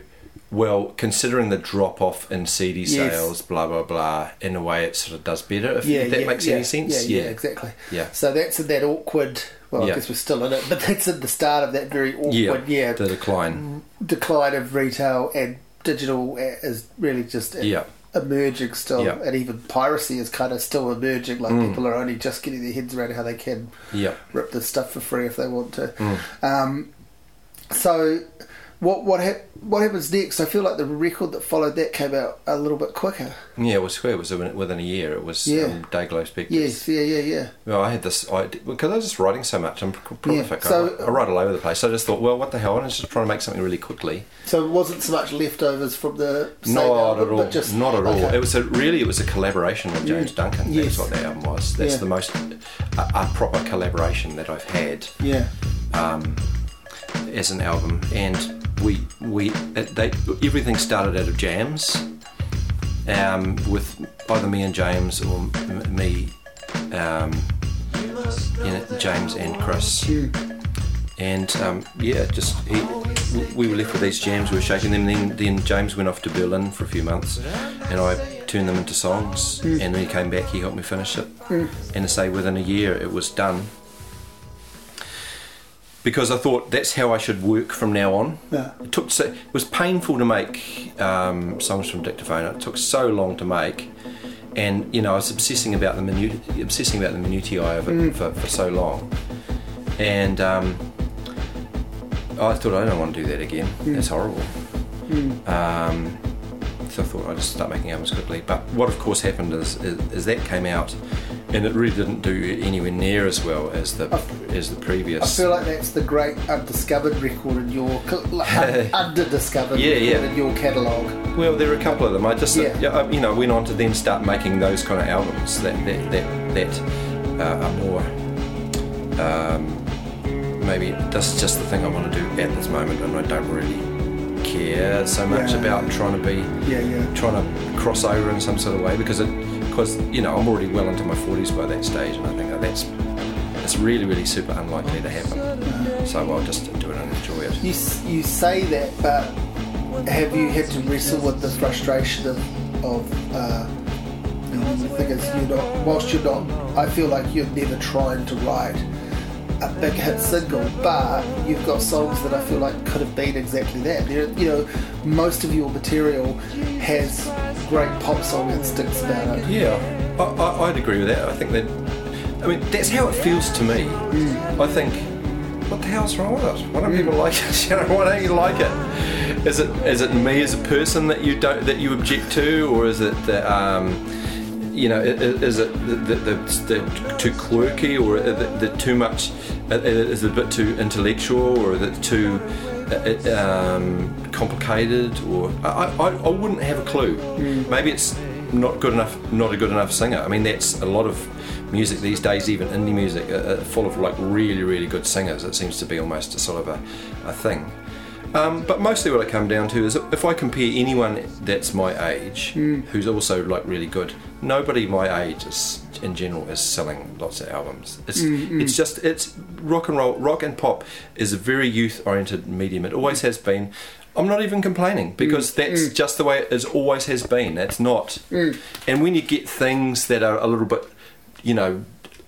well, considering the drop off in CD Yes. sales, blah blah blah, in a way it sort of does better. If yeah, that yeah, makes yeah, any sense, Yeah, yeah, exactly. Yeah. So that's in that awkward. Well. I guess we're still in it, but that's at the start of that very awkward, yeah, the decline. decline of retail and digital is really just Yeah. emerging still, and even piracy is kind of still emerging. Like Mm. people are only just getting their heads around how they can rip this stuff for free if they want to. Mm. Um, so what what hap- what happens next? I feel like the record that followed that came out a little bit quicker. Yeah, it was it was within a year. It was Yeah. um, Dayglo Spectres. Yes, yeah, yeah, yeah. Well, I had this I because I was just writing so much. I'm pr- prolific. so- I, I write all over the place. So I just thought, well, what the hell? I was just trying to make something really quickly. So it wasn't so much leftovers from the Not album, at all. just not at all. okay. It was a really it was a collaboration with James Duncan. Yes. That's what the album was. That's Yeah. the most a, a proper collaboration that I've had yeah, um, as an album. And we we they, everything started out of jams um, with either me and James or m- me, um, you know, James and Chris. And um, yeah, just he, we were left with these jams. We were shaking them. Then, then James went off to Berlin for a few months, and I turned them into songs. And when he came back, he helped me finish it. And to say within a year, it was done. Because I thought that's how I should work from now on. Yeah. It took so, it was painful to make um, songs from Dictaphone. It took so long to make, and you know I was obsessing about the minute, obsessing about the minutiae of it for, for so long, and um, I thought I don't want to do that again. That's horrible. Um, I thought I'd just start making albums quickly. But what of course happened is, is, is that came out, and it really didn't do anywhere near as well as the as the previous. I feel like that's the great undiscovered record in your like, <laughs> un- underdiscovered Yeah, record yeah. in your catalogue. Well, there are a couple of them. I just, Yeah. yeah. I- you know, went on to then start making those kind of albums that that that, that uh, are more. Um, maybe that's just the thing I want to do at this moment, and I don't really care so much Yeah. about trying to be Yeah, yeah. trying to cross over in some sort of way because it because you know I'm already well into my 40s by that stage, and I think that that's it's really really super unlikely to happen. So I'll just do it and enjoy it. You you say that, but have you had to wrestle with the frustration of of uh, you know, the thing is you're not whilst you're not I feel like you're never trying to write a big hit single, but you've got songs that I feel like could have been exactly that. There- You know, most of your material has great pop song instincts about it. Yeah, I, I, I'd agree with that. I think that, I mean, that's how it feels to me. I think, what the hell's wrong with it? Why don't people like it? <laughs> You know, why don't you like it? Is it is it me as a person that you don't that you object to, or is it that um, you know, is it the, the, the, the too quirky, or the, the too much? uh, Is it a bit too intellectual, or is it too uh, um, complicated? Or I, I, I wouldn't have a clue. Maybe it's not good enough, not a good enough singer. I mean, that's a lot of music these days, even indie music, uh, uh, full of like really, really good singers. It seems to be almost a sort of a, a thing. Um, but mostly what I come down to is if I compare anyone that's my age hmm. who's also like really good, nobody my age is in general is selling lots of albums. It's hmm, hmm. it's just it's rock and roll, rock and pop is a very youth oriented medium. It always has been. I'm not even complaining because that's just the way it is, always has been. It's not. And when you get things that are a little bit, you know,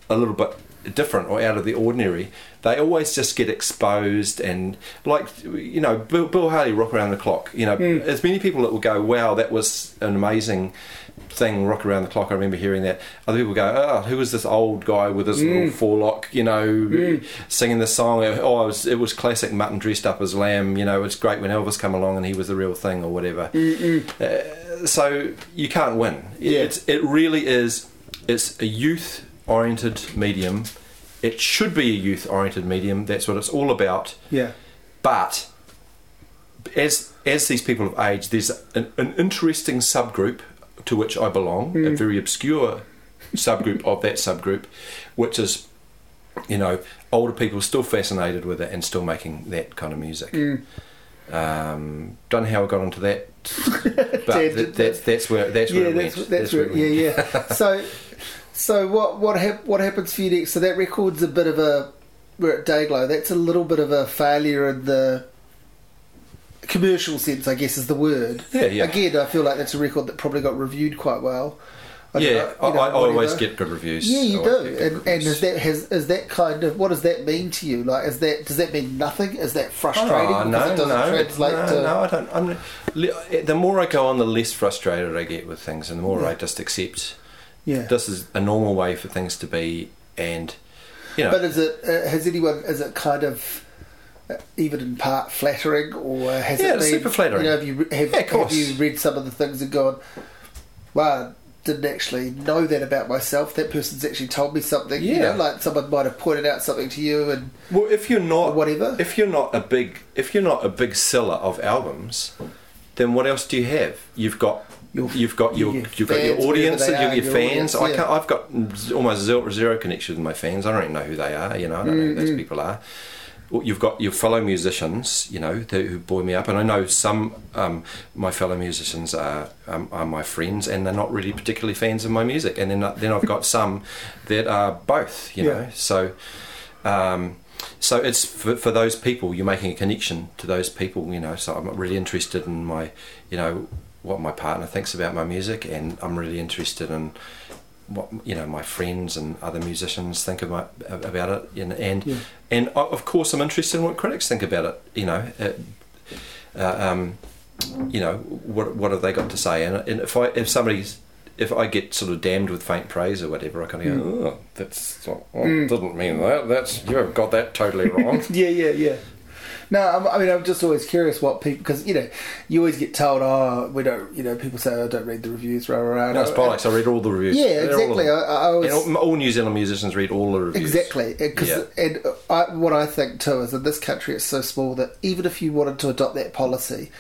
a little bit different or out of the ordinary, they always just get exposed and like you know Bill, Bill Haley rock around the clock. You know, mm. as many people that will go, "Wow, that was an amazing." thing rock around the clock I remember hearing that. Other people go oh who was this old guy with his little mm. forelock you know mm. singing this song? Oh it was, it was classic mutton dressed up as lamb you know it's great when Elvis come along and he was the real thing or whatever. Uh, so you can't win. Yeah. it's, it really is it's a youth oriented medium it should be a youth oriented medium that's what it's all about Yeah. but as as these people of age, there's an, an interesting subgroup to which I belong, a very obscure subgroup of that subgroup, which is, you know, older people still fascinated with it and still making that kind of music. Um, don't know how I got onto that, <laughs> but that, that's that's where that's where yeah, it that's, went. that's, where right. it Yeah, yeah. <laughs> so, so what what hap- what happens for you next? So that record's a bit of a we're at Dayglo. That's a little bit of a failure in the commercial sense, I guess, is the word. Yeah, yeah. Again, I feel like that's a record that probably got reviewed quite well. I Yeah, know, I, know, I always get good reviews. Yeah, you do. always get good And, and is that has is that kind of what does that mean to you? Like, is that does that mean nothing? Is that frustrating? Oh, no, it no, translate no, to. no, I don't. I'm, the more I go on, the less frustrated I get with things, and the more Yeah. I just accept Yeah. this is a normal way for things to be, and you know, But is it uh, has anyone is it kind of uh, even in part flattering, or has Yeah, it it's been super flattering. You know, have you have, Yeah, have you read some of the things and gone, "Wow, didn't actually know that about myself. That person's actually told me something." You Yeah. know, like someone might have pointed out something to you, and Well, if you're not whatever. if you're not a big if you're not a big seller of albums, then what else do you have? You've got Your- you've got your your you've got your audience, you've got your your fans. audience, I can't, I've got almost zero, zero connection with my fans. I don't even know who they are. You know, I don't know who Mm, those people are. You've got your fellow musicians, you know, who who buoy me up, and I know some um, my fellow musicians are um, are my friends, and they're not really particularly fans of my music. And then uh, then I've got <laughs> some that are both, you Yeah. know. So um, so it's for, for those people you're making a connection to those people you know so i'm really interested in my you know what my partner thinks about my music and i'm really interested in what you know my friends and other musicians think about about it and and, Yeah. and of course i'm interested in what critics think about it you know uh, uh, um, you know what what have they got to say and, and if i if somebody's if I get sort of damned with faint praise or whatever, I kind of go, oh, that's oh, didn't mean that. That's you've got that totally wrong. <laughs> yeah, yeah, yeah. No, I'm, I mean, I'm just always curious what people because you know you always get told, oh, we don't, you know, people say, oh, don't read the reviews, rah rah rah. No, it's bollocks. I read all the reviews. Yeah, They're exactly. them. I, I always all, all New Zealand musicians read all the reviews. Exactly, because Yeah. and I, what I think too is in this country it's so small that even if you wanted to adopt that policy,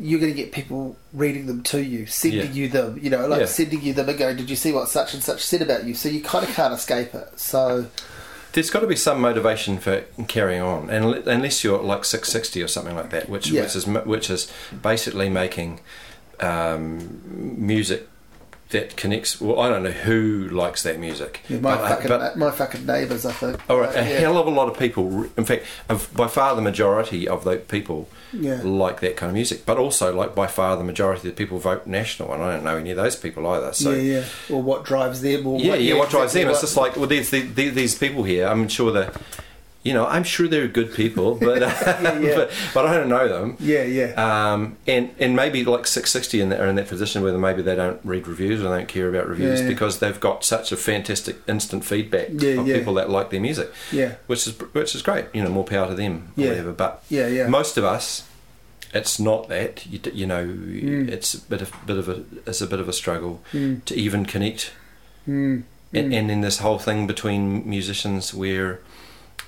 you're going to get people reading them to you, sending Yeah. you them, you know, like Yeah. sending you them and going, "Did you see what such and such said about you?" So you kind of can't escape it. So There's got to be some motivation for carrying on, and unless you're like Six60 or something like that, which Yeah. which is which is basically making um, music that connects. Well, I don't know who likes that music. yeah, my but- fucking but- my fucking neighbours, I think. All right, Uh, a yeah. hell of a lot of people. In fact, by far the majority of the people Yeah. like that kind of music. But also, like by far the majority of the people vote national, and I don't know any of those people either. So yeah, yeah. Or what drives them? Or yeah, what, yeah. What drives them? It's just like well, these the, the, these people here. I'm sure that you know, I'm sure they're good people, but <laughs> Yeah, <laughs> yeah. but, but I don't know them. yeah, yeah. Um, and and maybe like Six60 in that, are in that position where maybe they don't read reviews or they don't care about reviews Yeah. because they've got such a fantastic instant feedback of people that like their music, yeah, which is which is great. You know, more power to them, or Yeah. whatever. But yeah, yeah. most of us, it's not that. You, you know, Mm. it's a bit of bit of a it's a bit of a struggle Mm, to even connect mm, and, mm. and then this whole thing between musicians where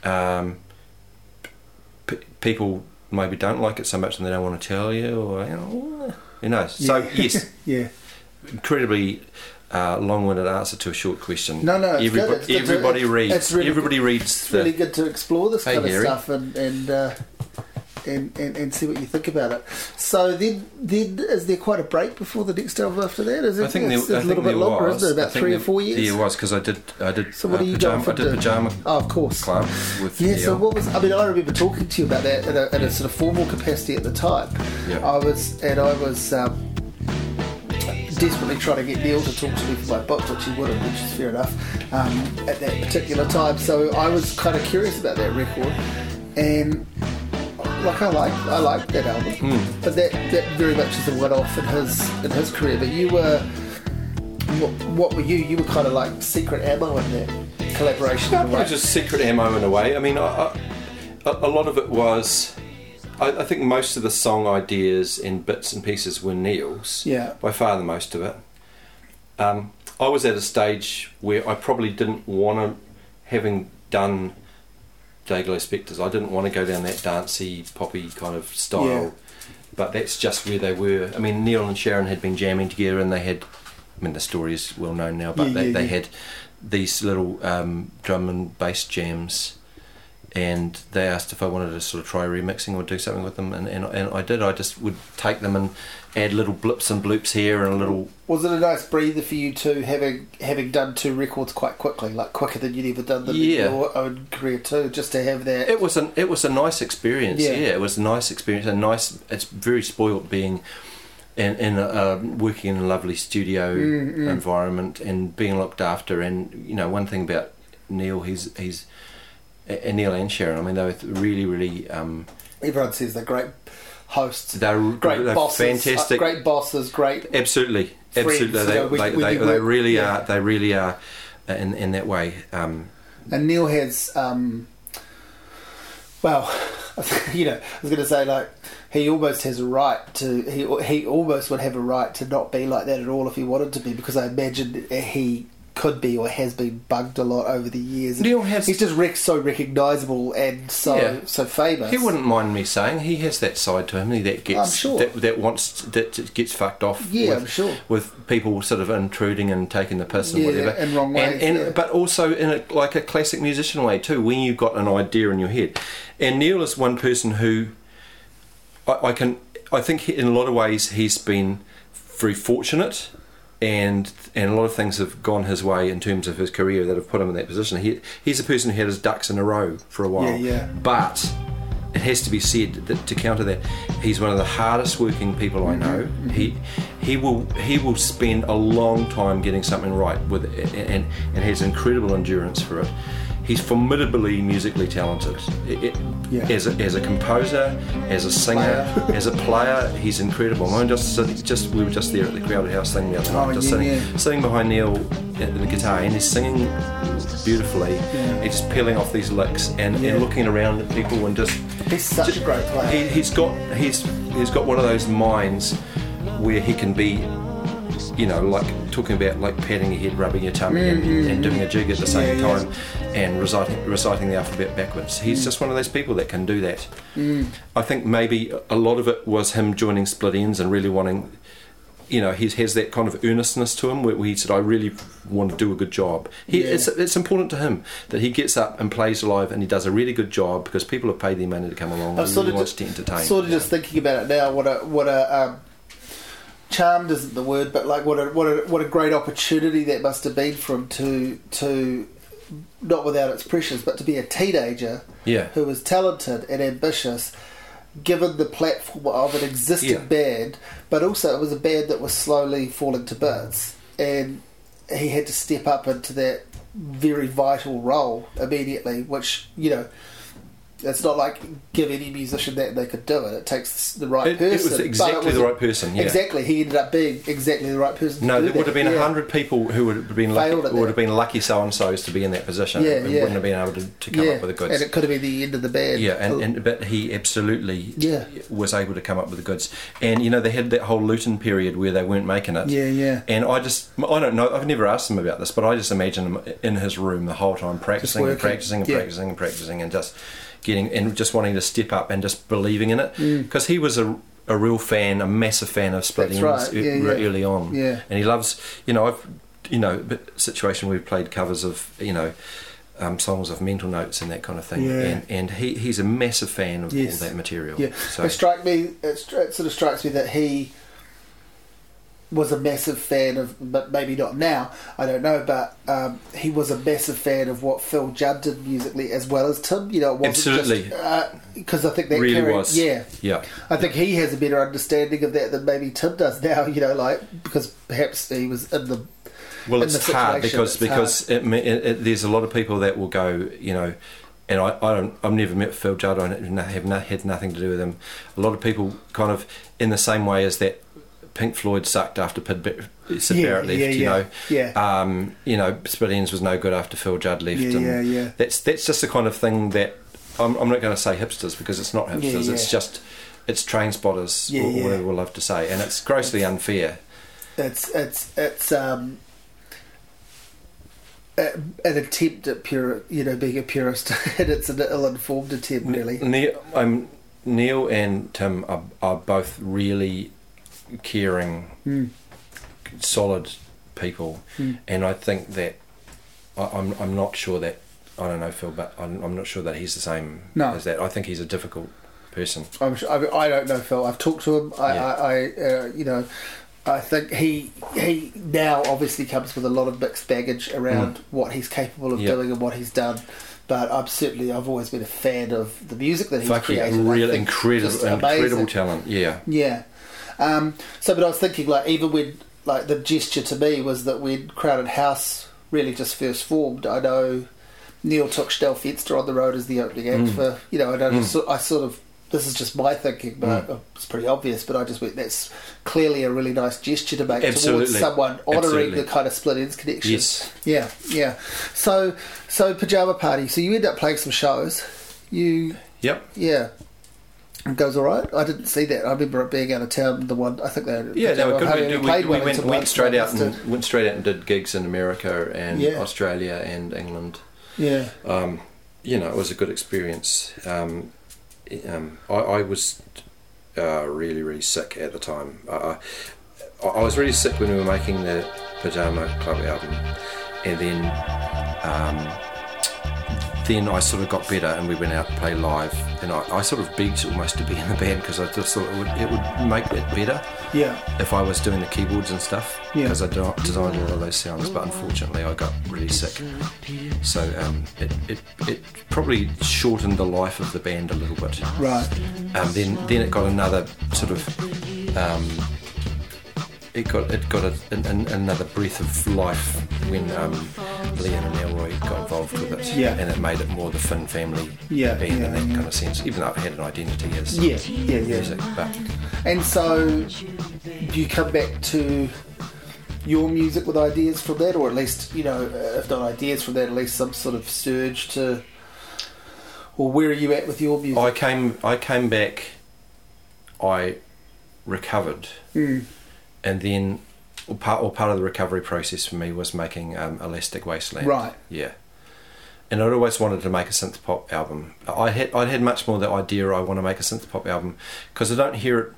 um, p- people maybe don't like it so much and they don't want to tell you or you know, who knows? So Yeah. yes. <laughs> Yeah. incredibly uh, long-winded answer to a short question. No, no, it's everybody, It's good everybody reads really everybody reads It's the really good to explore this Hey, kind of stuff and and, uh, and and and see what you think about it. So then, then is there quite a break before the next album after that? Is it? I think there, it's I a little bit longer, was. isn't it? About three or four years. Yeah, it was because I did. I did. So what uh, are you pajama, going for? I did pajama Oh, of course. club with Yeah, so what was? I mean, I remember talking to you about that in a, in a sort of formal capacity at the time. Yeah. I was, and I was um, desperately trying to get Neil to talk to me for my book, which he wouldn't, which is fair enough um, at that particular time. So I was kind of curious about that record, and like I like I like that album, Hmm. but that that very much is a one-off in his in his career. But you were. What, what were you? You were kind of like secret ammo in that collaboration. in way. was just secret ammo in a way. I mean, I, I, a, a lot of it was. I, I think most of the song ideas and bits and pieces were Neil's. Yeah. By far the most of it. Um, I was at a stage where I probably didn't want to, having done Dayglo Spectres, I didn't want to go down that dancey, poppy kind of style. Yeah. But that's just where they were. I mean, Neil and Sharon had been jamming together and they had, I mean, the story is well known now, but Yeah, they, yeah, they had these little um, drum and bass jams and they asked if I wanted to sort of try remixing or do something with them and, and, and I did I just would take them and add little blips and bloops here and a little Was it a nice breather for you too, having having done two records quite quickly, like quicker than you'd ever done them Yeah. in your own career too, just to have that? it was an it was a nice experience Yeah. yeah, it was a nice experience and nice it's very spoilt being in, in a, um, working in a lovely studio Mm, mm. environment and being looked after and you know one thing about Neil he's he's and Neil and Sharon I mean they were really really um, Everyone says they're great hosts, they're great they're bosses, fantastic uh, great bosses, great. Absolutely, friends, absolutely. They, when- they, when they, you they really yeah. are. They really are uh, in in that way. Um, And Neil has, um, well, <laughs> you know, I was going to say like he almost has a right to he he almost would have a right to not be like that at all if he wanted to be because I imagine he could be or has been bugged a lot over the years. Neil has- he's just rec- so recognisable and so Yeah. so famous. He wouldn't mind me saying he has that side to him that gets sure. that, that wants that gets fucked off. Yeah, with, I'm sure. With people sort of intruding and taking the piss and Yeah, whatever, in wrong and, and yeah. but also in a, like a classic musician way too. When you've got an idea in your head, and Neil is one person who I, I can I think he, in a lot of ways he's been very fortunate. And and a lot of things have gone his way in terms of his career that have put him in that position. He, he's a person who had his ducks in a row for a while. Yeah, yeah. But it has to be said that to counter that, he's one of the hardest working people I mm-hmm, know. Mm-hmm. He he will he will spend a long time getting something right with it, and and has incredible endurance for it. He's formidably musically talented. It- it- Yeah. As, a, as a composer, as a singer, as a player, he's incredible. I'm just just we were just there at the Crowded House thing the other night, Oh, just yeah, sitting yeah. sitting behind Neil at the guitar, and he's singing beautifully. He's just peeling off these licks and, Yeah. and looking around at people and just He's such a great player. he, he's got he's he's got one of those minds where he can be you know like talking about like patting your head rubbing your tummy and, and doing a jig at the same Yeah, time and reciting reciting the alphabet backwards he's just one of those people that can do that I think maybe a lot of it was him joining Split Enz and really wanting you know, he has that kind of earnestness to him where he said, "I really want to do a good job." He, Yeah. it's, it's important to him that he gets up and plays live, and he does a really good job because people have paid their money to come along. I'm and of wants just, to entertain. sort of just know. thinking about it now. What a what a um, charmed isn't the word, but like what a what a what a great opportunity that must have been for him to to not without its pressures, but to be a teenager Yeah. who was talented and ambitious. Given the platform of an existing Yeah. band, but also it was a band that was slowly falling to bits, and he had to step up into that very vital role immediately. Which you know, it's not like give any musician that and they could do it. It takes the right It- it person. was but exactly the right person, yeah. Exactly, he ended up being exactly the right person. No, there would have been a. Yeah. hundred people who would have been lucky, Failed would have been lucky so and so's to be in that position. Yeah, and yeah. wouldn't have been able to, to come yeah, up with the goods. and it could have been the end of the band. Yeah, and, and but he absolutely Yeah. was able to come up with the goods. And you know, they had that whole Luton period where they weren't making it. Yeah, yeah. And I just, I don't know, I've never asked him about this, but I just imagine him in his room the whole time, practicing and practicing and Yeah. practicing and practicing, and just getting and just wanting to step up and just believing in it Mm. because he was a. A real fan, a massive fan of splitting right, e- yeah, yeah. early on, Yeah. and he loves. You know, I've, you know, situation we've played covers of, you know, um, songs of mental notes and that kind of thing, Yeah. and and he, he's a massive fan of Yes. all that material. Yeah, So it strike me. It, it sort of strikes me that he was a massive fan of, but maybe not now. I don't know, but um, he was a massive fan of what Phil Judd did musically as well as Tim. You know, it wasn't Absolutely. because I think that really carried- was. Yeah, yeah. I think he has a better understanding of that than maybe Tim does now. You know, like because perhaps he was in the Well, in it's the hard because it's because it, it, it, there's a lot of people that will go, you know, and I, I don't I've never met Phil Judd. I have had nothing to do with him. A lot of people kind of in the same way as that. Pink Floyd sucked after Syd Yeah, Barrett left. yeah, you know, yeah. Um, you know, Split was no good after Phil Judd left. Yeah, and yeah, yeah. That's that's just the kind of thing that I'm, I'm not going to say hipsters because it's not hipsters. Yeah, It's just it's train spotters Yeah, or, or whatever we love to say, and it's grossly unfair. it's it's it's um an attempt at pure you know being a purist <laughs> and it's an ill-informed attempt really Neil, um, Neil and Tim are, are both really caring, Mm. solid people, Mm. and I think that I, I'm I'm not sure that I don't know Phil, but I'm, I'm not sure that he's the same No. as that. I think he's a difficult person. I'm sure, I, I don't know Phil I've talked to him I, Yeah. I, I uh, you know I think he he now obviously comes with a lot of mixed baggage around what he's capable of Mm. Yeah. doing and what he's done but I'm certainly I've always been a fan of the music that he's Fucking created real incredible, incredible talent. Yeah, Yeah. Um, so, but I was thinking, like, even when, like, the gesture to me was that when Crowded House really just first formed, I know Neil took Schnell Fenster on the road as the opening act Mm. for, you know, I, just, I sort of, this is just my thinking, but Mm. it's pretty obvious, but I just went, that's clearly a really nice gesture to make towards someone honouring Absolutely. the kind of Split Enz connection. Yes. Yeah, yeah. So, so Pajama Party, so you end up playing some shows. You Yep. Yeah. It goes all right. I didn't see that. I remember it being out of town. The one I think they Yeah, they were good. We, we, we went, went straight out and went straight out and did gigs in America and Yeah. Australia and England. Yeah. Um, you know, it was a good experience. Um, um, I, I was uh, really, really sick at the time. Uh, I, I was really sick when we were making the Pajama Club album, and then um, then I sort of got better, and we went out to play live, and I, I sort of begged almost to be in the band because I just thought it would, it would make it better Yeah. if I was doing the keyboards and stuff Yeah. because I de- designed all of those sounds. But unfortunately, I got really sick, so um, it, it it probably shortened the life of the band a little bit. Right. Um, then then it got another sort of um, it got it got a, an, another breath of life when um, Liam and Elroy got involved with it, Yeah. and it made it more the Finn family Yeah, band in that kind of sense. Even though it had an identity as Yeah. Yeah. Yeah. music, but And so, do you come back to your music with ideas from that, or at least you know, if not ideas from that, at least some sort of surge to, or where are you at with your music? I came I came back. I recovered, Mm. and then or part or part of the recovery process for me was making um, Elastic Wasteland. Right. Yeah. And I'd always wanted to make a synth pop album. I had I'd had much more the idea I want to make a synth pop album because I don't hear it.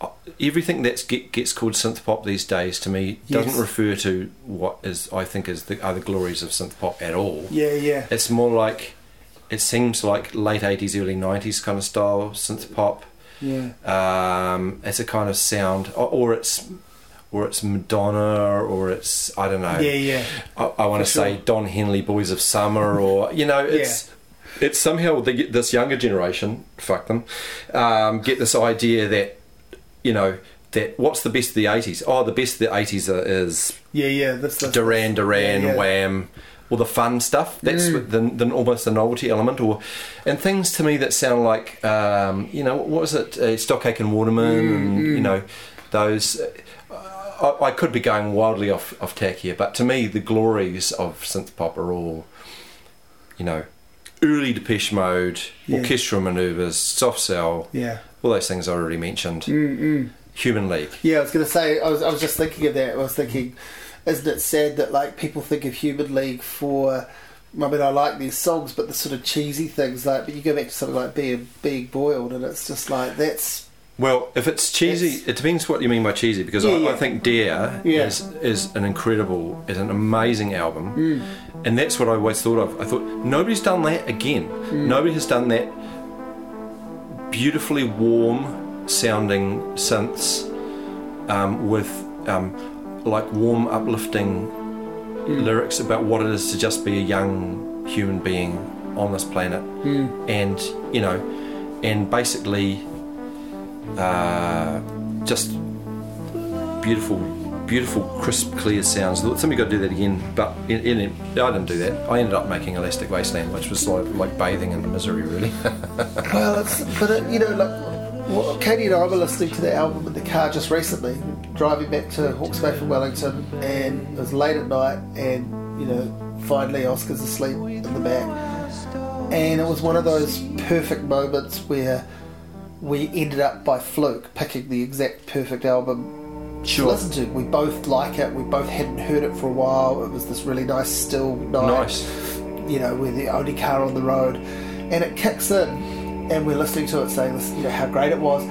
uh, Everything that get, gets called synth pop these days to me doesn't refer to what is I think is the other glories of synth pop at all. Yeah. Yeah. It's more like it seems like late eighties, early nineties kind of style synth pop. Yeah. Um, it's a kind of sound, or, or it's or it's Madonna, or it's I don't know. Yeah. Yeah. I, I want to say. Don Henley, Boys of Summer, or you know, it's it's somehow they get this younger generation, fuck them, um, get this idea that you know that what's the best of the eighties? Oh, the best of the eighties is Yeah. Yeah. This. this Duran Duran, Yeah, yeah. Wham, all the fun stuff. That's Mm. the, the almost the novelty element, or and things to me that sound like um, you know what was it, uh, and Waterman, Mm, and you know those. Uh, I, I could be going wildly off off tack here, but to me the glories of synth pop are all, you know, early Depeche Mode, Yeah. orchestral manoeuvres, soft cell, Yeah. all those things I already mentioned. Mm-mm. Human League. Yeah, I was going to say, I was, I was just thinking of that. I was thinking, isn't it sad that like people think of Human League for? I mean, I like these songs, but the sort of cheesy things like. But you go back to something like being being boiled, and it's just like that's Well, if it's cheesy, It's- it depends what you mean by cheesy. Because Yeah, I, yeah. I think Dare Yeah. is is an incredible, is an amazing album, Mm. and that's what I always thought of. I thought nobody's done that again. Mm. Nobody has done that beautifully warm sounding synths um, with um, like warm, uplifting Mm. lyrics about what it is to just be a young human being on this planet, Mm. and you know, and basically uh, just beautiful, beautiful, crisp, clear sounds. Somebody got to do that again, but in, in, I didn't do that. I ended up making Elastic Wasteland, which was like, like bathing in misery, really. <laughs> well, it's but it, you know, like well, Katie and I were listening to the album in the car just recently, driving back to Hawke's Bay from Wellington, and it was late at night, and you know, finally Oscar's asleep in the back, and it was one of those perfect moments where we ended up by fluke picking the exact perfect album to listen to. We both like it. We both hadn't heard it for a while. It was this really nice still night nice. you know, we're the only car on the road, and it kicks in, and we're listening to it saying this, you know, how great it was,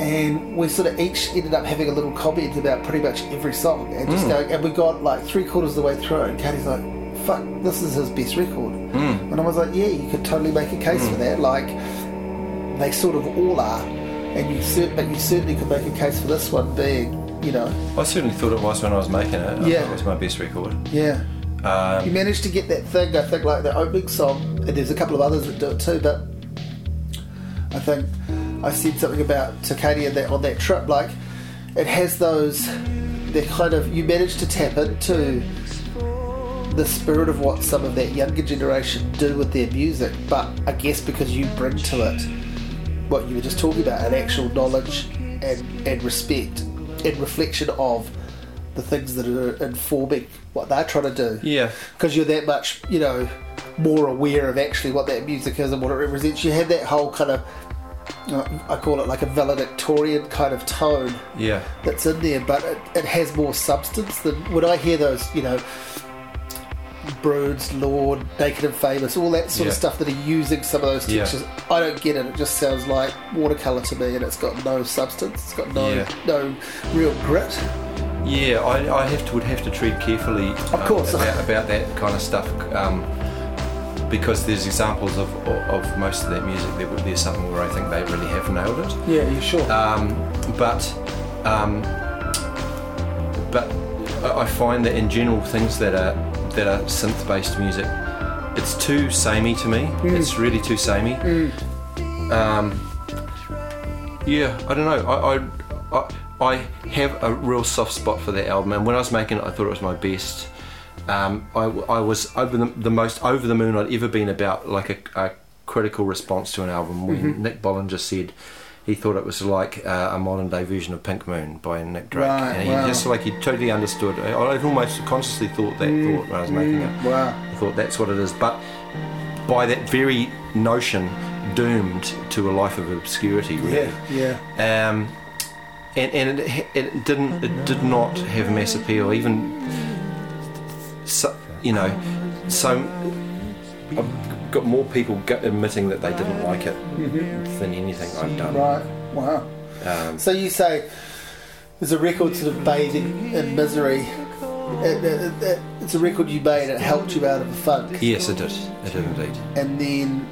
and we sort of each ended up having a little comment about pretty much every song, and just hmm. going, and we got like three quarters of the way through, and Katie's like, "Fuck, this is his best record," hmm. and I was like, "Yeah, you could totally make a case for hmm. that, like." They sort of all are, and you cer- but you certainly could make a case for this one being, you know, I certainly thought it was when I was making it. Yeah. thought it was my best record. yeah. Um, You managed to get that thing, I think, like the opening song, and there's a couple of others that do it too, but I think I said something about on that, on that trip, like, it has those, they're kind of, you managed to tap into the spirit of what some of that younger generation do with their music, but I guess because you bring to it what you were just talking about, an actual knowledge and, and respect and reflection of the things that are informing what they're trying to do yeah. because you're that much, you know, more aware of actually what that music is and what it represents. You had that whole kind of, uh, I call it like a valedictorian kind of tone Yeah. that's in there, but it, it has more substance than when I hear those, you know, Broods, Lorde, Naked and Famous, all that sort of stuff that are using some of those Yeah. textures. I don't get it. It just sounds like watercolor to me, and it's got no substance. It's got no Yeah. no real grit. Yeah, I, I have to would have to tread carefully Of course. about, about that kind of stuff um, because there's examples of, of, of most of that music. There, there's something where I think they really have nailed it. Yeah, you sure? Um, but um, but I find that in general things that are that are synth based music, it's too samey to me. It's really too samey. Um, yeah, I don't know. I, I I I have a real soft spot for that album, and when I was making it, I thought it was my best. Um, I, I was over the, the most over the moon I'd ever been about like a, a critical response to an album when Nick Bollinger said he thought it was like uh, a modern day version of Pink Moon by Nick Drake, Right, and he wow. just like he totally understood. I, I almost consciously thought that thought when I was making it. wow. I thought that's what it is. But by that very notion, doomed to a life of obscurity, really. Yeah, yeah. Um, and and it, it didn't it did not have mass appeal. Even so, you know, so I've got more people admitting that they didn't like it than anything I've done. Right. Wow. Um, So you say there's a record sort of bathing in misery. It, it, it, it's a record you made. It helped you out of the funk, yes, it did. It did indeed. and then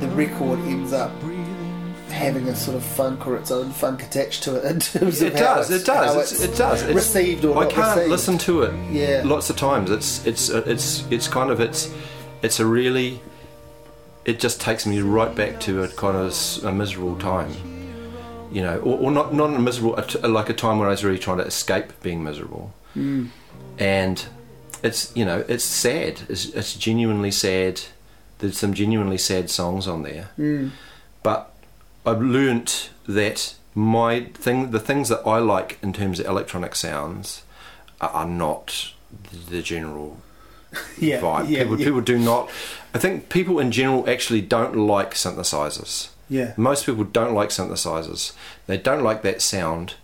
the record ends up having a sort of funk or its own funk attached to it in terms It of how does. it's, It does. how It's, it's it does. It's, received or I not can't received. listen to it. Yeah. Lots of times. It's it's it's it's kind of it's it's a really. It just takes me right back to a kind of a miserable time, you know, or, or not not a miserable like a time where I was really trying to escape being miserable, mm. and it's you know it's sad. It's, it's genuinely sad. There's some genuinely sad songs on there, mm. but I've learnt that my thing, the things that I like in terms of electronic sounds, are, are not the general yeah, vibe. yeah, people, yeah. people do not. I think people in general actually don't like synthesizers. yeah. Most people don't like synthesizers. They don't like that sound.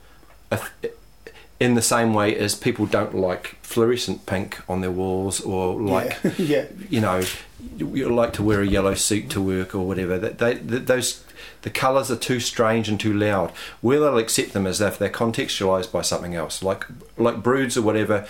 In the same way as people don't like fluorescent pink on their walls, or like yeah, <laughs> yeah, you know, you like to wear a yellow suit to work or whatever. That they, th those the colours are too strange and too loud. Where they'll accept them is if they're contextualised by something else, like like broods or whatever.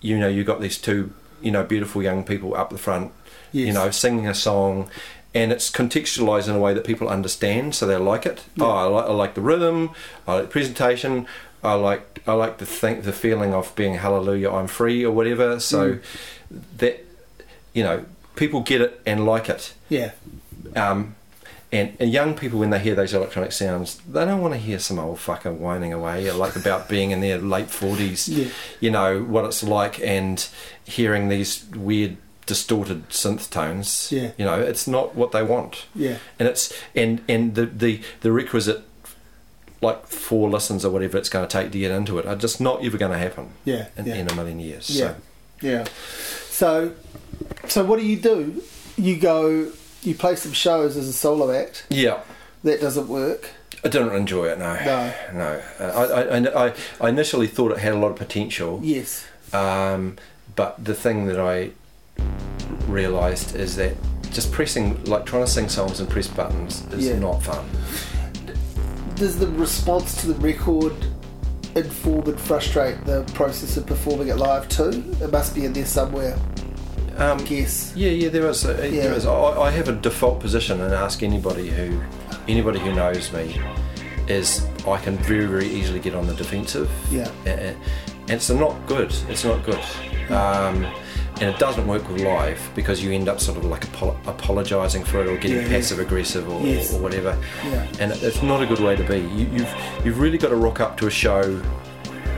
You know, you got these two, you know, beautiful young people up the front, you know, singing a song. And it's contextualised in a way that people understand, so they like it. Oh, I like, I like the rhythm, I like the presentation, I like I like the think the feeling of being hallelujah, I'm free or whatever. So that you know people get it and like it yeah, um, and, and young people when they hear those electronic sounds they don't want to hear some old fucker whining away like about <laughs> being in their late 40s Yeah. you know what it's like and hearing these weird distorted synth tones Yeah. you know it's not what they want yeah, and it's and and the the, the requisite like four listens or whatever it's going to take to get into it are just not ever going to happen yeah, in, yeah. in a million years Yeah. so Yeah. So, so what do you do? You go, you play some shows as a solo act. yeah That doesn't work. I don't enjoy it. No, No. no. Uh, I, I, I, I initially thought it had a lot of potential, Yes. um, but the thing that I realised is that just pressing, like trying to sing songs and press buttons, is Yeah. not fun. Does the response to the record inform and frustrate the process of performing it live too? It must be in there somewhere. Um, guess. Yeah, yeah, there is. A, Yeah. There is. I, I have a default position, and ask anybody who, anybody who knows me, is I can very, very easily get on the defensive. Yeah. and, and it's not good. It's not good, um, and it doesn't work with live because you end up sort of like apo- apologising for it or getting Yeah, yeah. passive aggressive or, Yes. or, or whatever. Yeah. And it's not a good way to be. You, you've you've really got to rock up to a show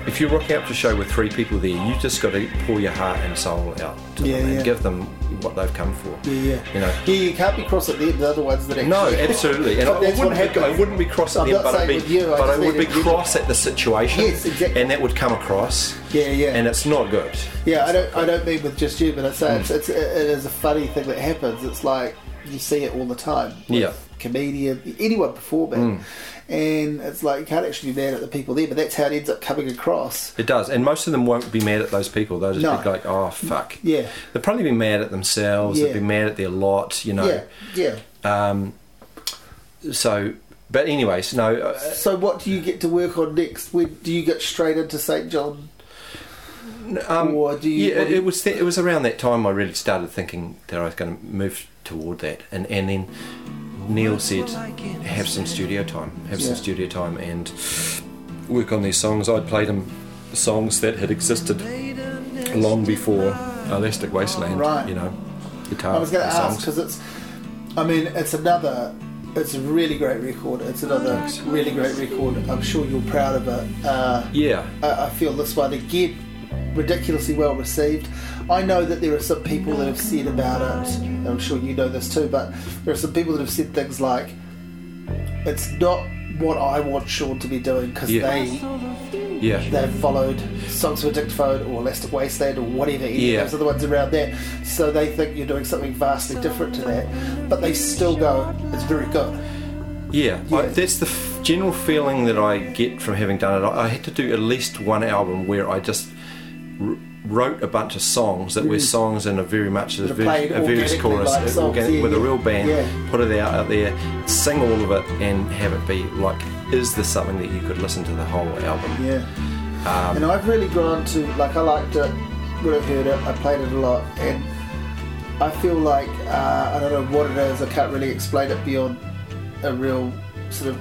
if you're rocking up to show with three people there, you just got to pour your heart and soul out to Yeah, them and yeah. give them what they've come for. Yeah, yeah. You know. Yeah, you can't be cross at them. The other ones that actually. No, absolutely, and <laughs> But I wouldn't, be, I wouldn't be cross at them, but I'd be, you, I but I would be cross at the situation. Yes, exactly. And that would come across. Yeah, yeah. And it's not good. Yeah, I don't. I don't mean with just you, but I say Mm. it's, it's it is a funny thing that happens. It's like you see it all the time. Yeah. comedian, anyone performing, and it's like you can't actually be mad at the people there, but that's how it ends up coming across. It does, and most of them won't be mad at those people. They'll just No. be like, "Oh fuck." Yeah, They'll probably be mad at themselves. Yeah. They'll be mad at their lot. You know. yeah, yeah. Um, so, but anyways, no. Uh, So, what do you get to work on next? When do you get straight into St John? um, Or do you- yeah, do it was th- it was around that time I really started thinking that I was going to move toward that, and and then Neil said, "Have some studio time. Have Yeah. some studio time and work on these songs." I'd played him songs that had existed long before Elastic Wasteland. Right. You know, guitar I was going to ask because it's. I mean, it's another. It's a really great record. It's another really great record. I'm sure you're proud of it. Uh, Yeah. I, I feel this one again ridiculously well received. I know that there are some people that have said about it. and I'm sure you know this too, but there are some people that have said things like, "It's not what I want Sean to be doing because Yeah. they Yeah. they've followed Songs for Dictaphone or Elastic Wasteland or whatever, any Yeah. of those are the ones around there. So they think you're doing something vastly different to that, but they still go, it's very good. Yeah, Yeah. I, that's the f- general feeling that I get from having done it. I, I had to do at least one album where I just wrote a bunch of songs that were songs in a very much a, Mm. That are ver- played a various chorus, like songs, organic, yeah, with a real band, Yeah. put it out, out there, sing all of it, and have it be like, is this something that you could listen to the whole album? Yeah. Um, and I've really grown to, like, I liked it when I heard it, I played it a lot, and I feel like, uh, I don't know what it is, I can't really explain it beyond a real sort of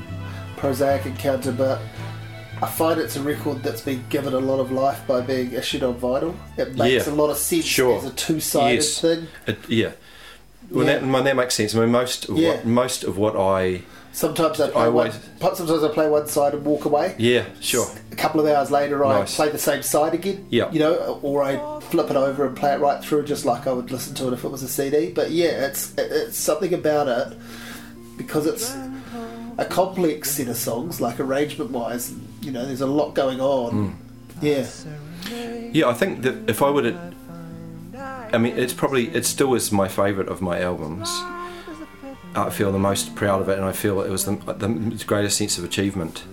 prosaic encounter, but I find it's a record that's been given a lot of life by being issued on vinyl. It makes Yeah. a lot of sense Sure. as a two-sided Yes. thing. It, yeah. Well, Yeah. That, that makes sense. I mean, most of Yeah. what most of what I Sometimes I play I one. always- Sometimes I play one side and walk away. yeah sure A couple of hours later, I Nice. play the same side again. Yeah. You know, or I flip it over and play it right through, just like I would listen to it if it was a CD. But yeah, it's it's something about it because it's a complex set of songs, like arrangement wise. You know, there's a lot going on. Hmm. Yeah. Yeah, I think that if I were to, I mean, it's probably it still is my favourite of my albums. I feel the most proud of it, and I feel it was the, the greatest sense of achievement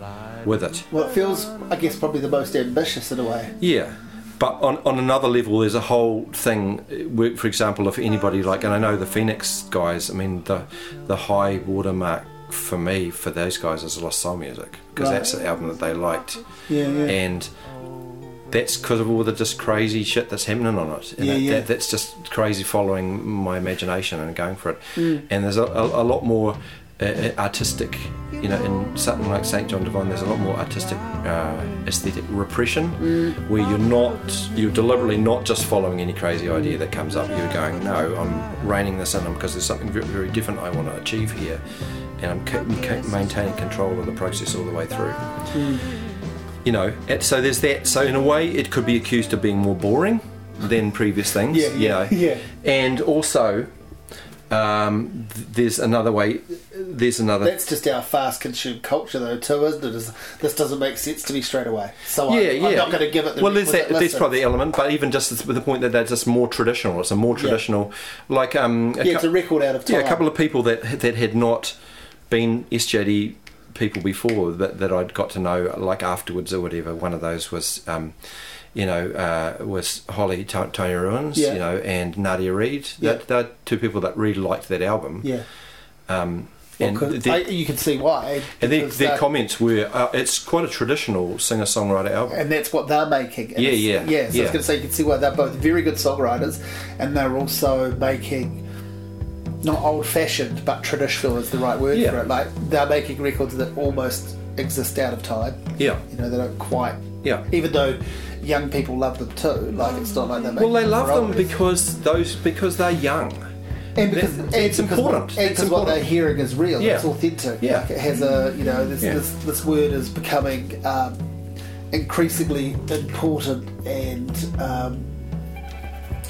with it. Well, it feels, I guess, probably the most ambitious in a way. Yeah, but on, on another level, there's a whole thing. For example, if anybody like, and I know the Phoenix guys. I mean, the the high watermark for me for those guys is Lost Soul Music because Right. that's the album that they liked, Yeah, yeah. and that's because of all the just crazy shit that's happening on it. And Yeah, that, yeah. That, that's just crazy following my imagination and going for it. Mm. And there's a, a, a lot more uh, uh, artistic, you know, in something like St. John Divine, there's a lot more artistic uh, aesthetic repression Mm. where you're not, you're deliberately not just following any crazy idea that comes up. You're going, no, I'm reining this in because there's something very, very different I want to achieve here. And I'm ca- maintaining control of the process all the way through you know and so there's that so in a way it could be accused of being more boring than previous things Yeah, you yeah, know. yeah. and also um, th- there's another way there's another That's just our fast consumed culture, though, too, isn't it? Is this doesn't make sense to me straight away. So yeah, I'm, yeah. I'm not going to give it the well. There's that. There's probably the element, but even just with the point that they're just more traditional. It's a more traditional, like um, a Yeah, it's a record out of time. Yeah, a couple of people that that had not been SJD people before that, that I'd got to know like afterwards or whatever. One of those was, um, you know, uh, was Holly T- Tiny Ruins, Yeah. you know, and Nadia Reid. Yeah. That they're two people that really liked that album. Yeah. Um, Well, their- I, you can see why. and their, their comments were, uh, it's quite a traditional singer-songwriter album. and that's what they're making. And Yeah, yeah, yeah. So I yeah. was going to say you can see why they're both very good songwriters, and they're also making not old-fashioned, but traditional is the right word Yeah. for it. Like they're making records that almost exist out of time. Yeah. You know, they don't quite. Yeah. Even though young people love them too, like it's not like they're. Well, they love them because those because they're young. and because it's important. It's because what they're hearing is real. Yeah. It's authentic. Yeah. Like it has a you know this Yeah. this, this word is becoming um, increasingly important and um,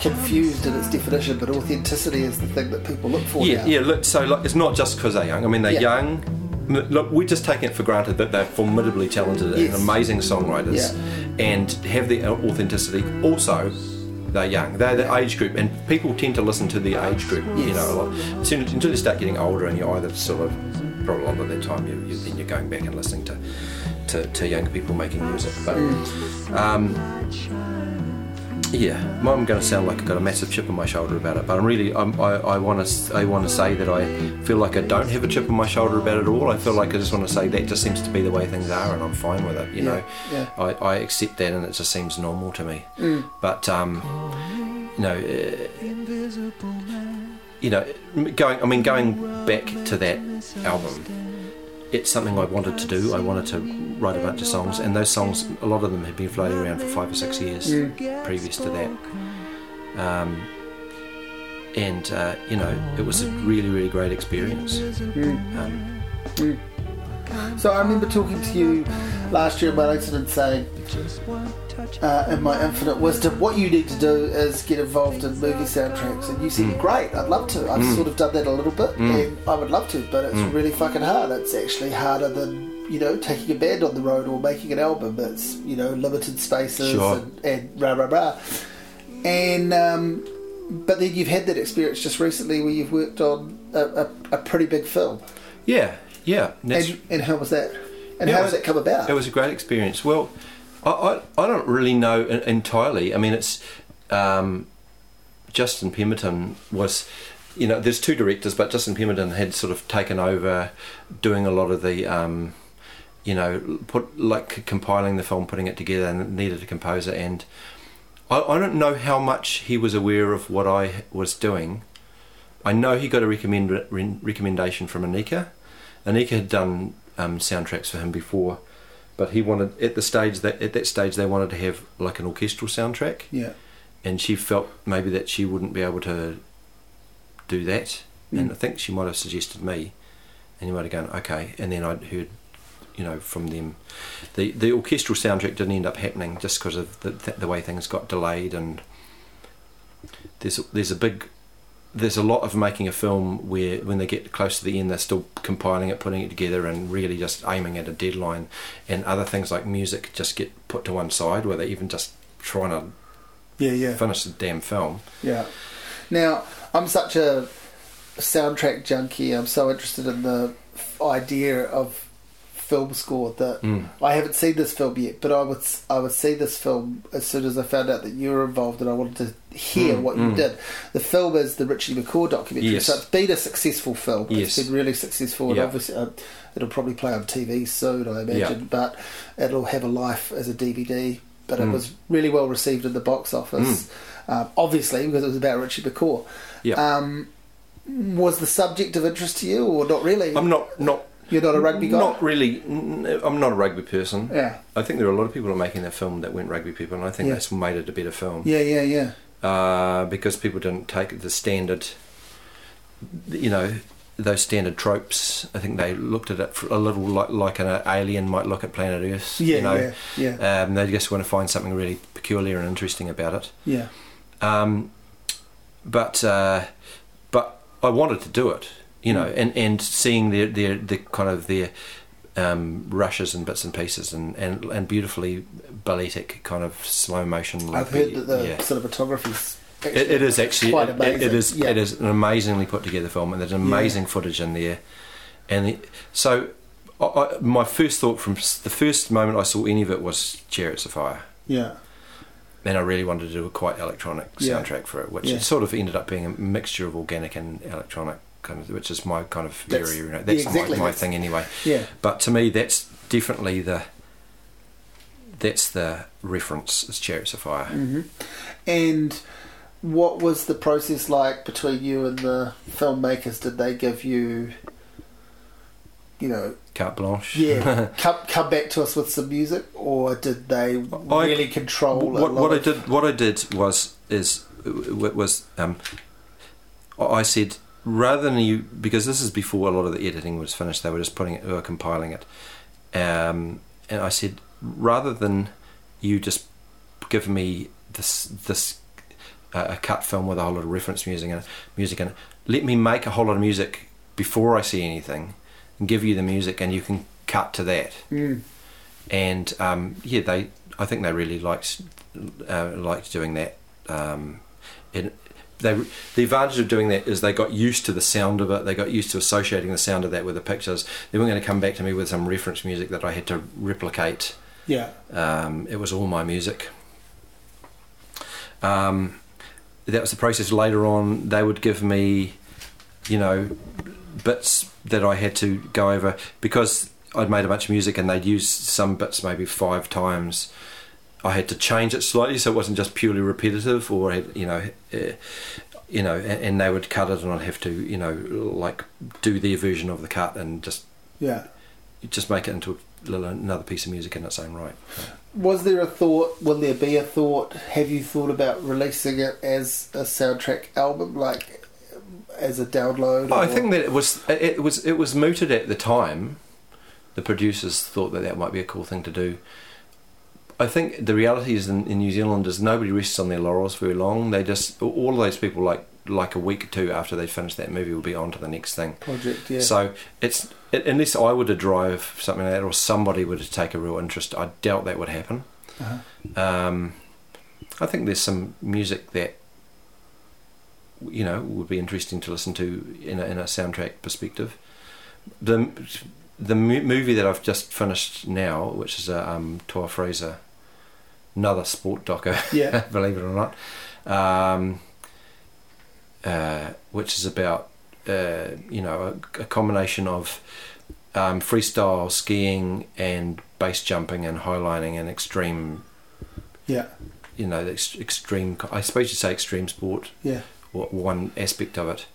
confused in its definition, but authenticity is the thing that people look for Yeah, now. yeah. Look, so like, it's not just because they're young. I mean, they're Yeah. young. Look, we're just taking it for granted that they're formidably talented Yes. and amazing songwriters, and have the authenticity. Also, they're young. They're the age group, and people tend to listen to the age group. You know, a lot. As soon as, until you start getting older, and you're either sort of, probably a lot of that time, you, you then you're going back and listening to, to, to young people making music. But um, yeah, I'm going to sound like I've got a massive chip on my shoulder about it, but I'm really, I'm, I, I want to, I want to say that I feel like I don't have a chip on my shoulder about it at all. I feel like I just want to say that just seems to be the way things are, and I'm fine with it. You Yeah, know, yeah. I, I accept that, and it just seems normal to me. But um, you know, uh, you know, going, I mean, going back to that album, it's something I wanted to do. I wanted to write a bunch of songs, and those songs, a lot of them had been floating around for five or six years previous to that. Um, and uh, you know, it was a really, really great experience. Um, So I remember talking to you last year Wellington and saying, uh, in my infinite wisdom, what you need to do is get involved in movie soundtracks. And you said, great, I'd love to. I've sort of done that a little bit, and I would love to, but it's really fucking hard. It's actually harder than, you know, taking a band on the road or making an album. It's, you know, limited spaces Sure. and, and rah, rah, rah. And, um, but then you've had that experience just recently where you've worked on a, a, a pretty big film. yeah, yeah. that's- And, and how was that? And Yeah, how it was- did it come about? It was a great experience. Well, I, I, I don't really know entirely. I mean, it's um, Justin Pemberton was, you know, there's two directors, but Justin Pemberton had sort of taken over doing a lot of the, um, you know, put like compiling the film, putting it together, and needed a composer. And I, I don't know how much he was aware of what I was doing. I know he got a recommend, re- recommendation from Anika. Anika had done um, soundtracks for him before, but he wanted at the stage that at that stage they wanted to have like an orchestral soundtrack, yeah. and she felt maybe that she wouldn't be able to do that, mm. and I think she might have suggested me, and you might have gone okay, and then I'd heard. You know, from them, the the orchestral soundtrack didn't end up happening just because of the, the way things got delayed, and there's there's a big there's a lot of making a film where when they get close to the end they're still compiling it putting it together and really just aiming at a deadline and other things like music just get put to one side where they're even just trying to Yeah, yeah. finish the damn film Yeah. Now, I'm such a soundtrack junkie. I'm so interested in the idea of film score that Mm. I haven't seen this film yet, but I would I would see this film as soon as I found out that you were involved, and I wanted to hear Mm, what you mm. did. The film is the Richie McCaw documentary, Yes. so it's been a successful film. Yes. It's been really successful, and obviously uh, it'll probably play on TV soon, I imagine. But it'll have a life as a DVD. But it Mm. was really well received at the box office, um, obviously because it was about Richie McCaw. yeah Um, was the subject of interest to you, or not really? i'm not not You're not a rugby guy. not really I'm not a rugby person Yeah, i think there are a lot of people who are making that film that weren't rugby people and i think Yeah. that's made it a better film yeah, yeah, yeah. uh, because people didn't take the standard, you know, those standard tropes. I think they looked at it for a little like like an alien might look at planet Earth. Yeah, you know, yeah, yeah, Um, they just want to find something really peculiar and interesting about it. yeah, Um, but uh, but I wanted to do it, you know, and, and seeing their their the kind of their um, rushes and bits and pieces and, and, and beautifully balletic kind of slow motion. I've heard that the yeah. cinematography's It, it is actually quite it, amazing. it is Yeah. it is an amazingly put together film and there's amazing footage in there and the, so I, I, my first thought from the first moment I saw any of it was Chariots of Fire Yeah, and I really wanted to do a quite electronic Yeah. soundtrack for it which Yeah. it sort of ended up being a mixture of organic and electronic kind of which is my kind of That's- area you know yeah, that's exactly, my, my that's- thing anyway. Yeah, but to me that's definitely the that's the reference is Chariots of Fire. Hmm And what was the process like between you and the filmmakers? Did they give you, you know, carte blanche? Yeah, <laughs> come come back to us with some music, or did they I- really control? what, what I did what I did was is was um, I said rather than you because this is before a lot of the editing was finished they were just putting it they were compiling it um, and I said rather than you just give me this this uh, a cut film with a whole lot of reference music and music in it. Let me make a whole lot of music before I see anything, and give you the music, and you can cut to that. Mm. And um, yeah, they I think they really liked uh, liked doing that. Um, they the advantage of doing that is they got used to the sound of it. They got used to associating the sound of that with the pictures. They weren't going to come back to me with some reference music that I had to replicate. Yeah. Um, it was all my music. Um, that was the process. Later on, they would give me, you know, bits that I had to go over because I'd made a bunch of music and they'd used some bits maybe five times. I had to change it slightly so it wasn't just purely repetitive, or you know, uh, you know, and, they would cut it, and I'd have to, you know, like do their version of the cut and just Yeah. just make it into a little, another piece of music in its own right. Was there a thought? Will there be a thought? Have you thought about releasing it as a soundtrack album, like as a download? I think that it was it was it was mooted at the time. The producers thought that that might be a cool thing to do. I think the reality is in, in New Zealand is nobody rests on their laurels very long. They just all of those people like like a week or two after they finish that movie will be on to the next thing. project. Yeah. So it's it, unless I were to drive something like that or somebody were to take a real interest, I doubt that would happen. Uh-huh. Um, I think there's some music that you know would be interesting to listen to in a, in a soundtrack perspective. The the mo- movie that I've just finished now, which is a um, Toa Fraser, another sport doco, <laughs> Yeah. believe it or not, um, uh, which is about uh, you know a, a combination of um, freestyle skiing and base jumping and highlining and extreme yeah. you know the ex- extreme I suppose you'd say extreme sport Yeah. one aspect of it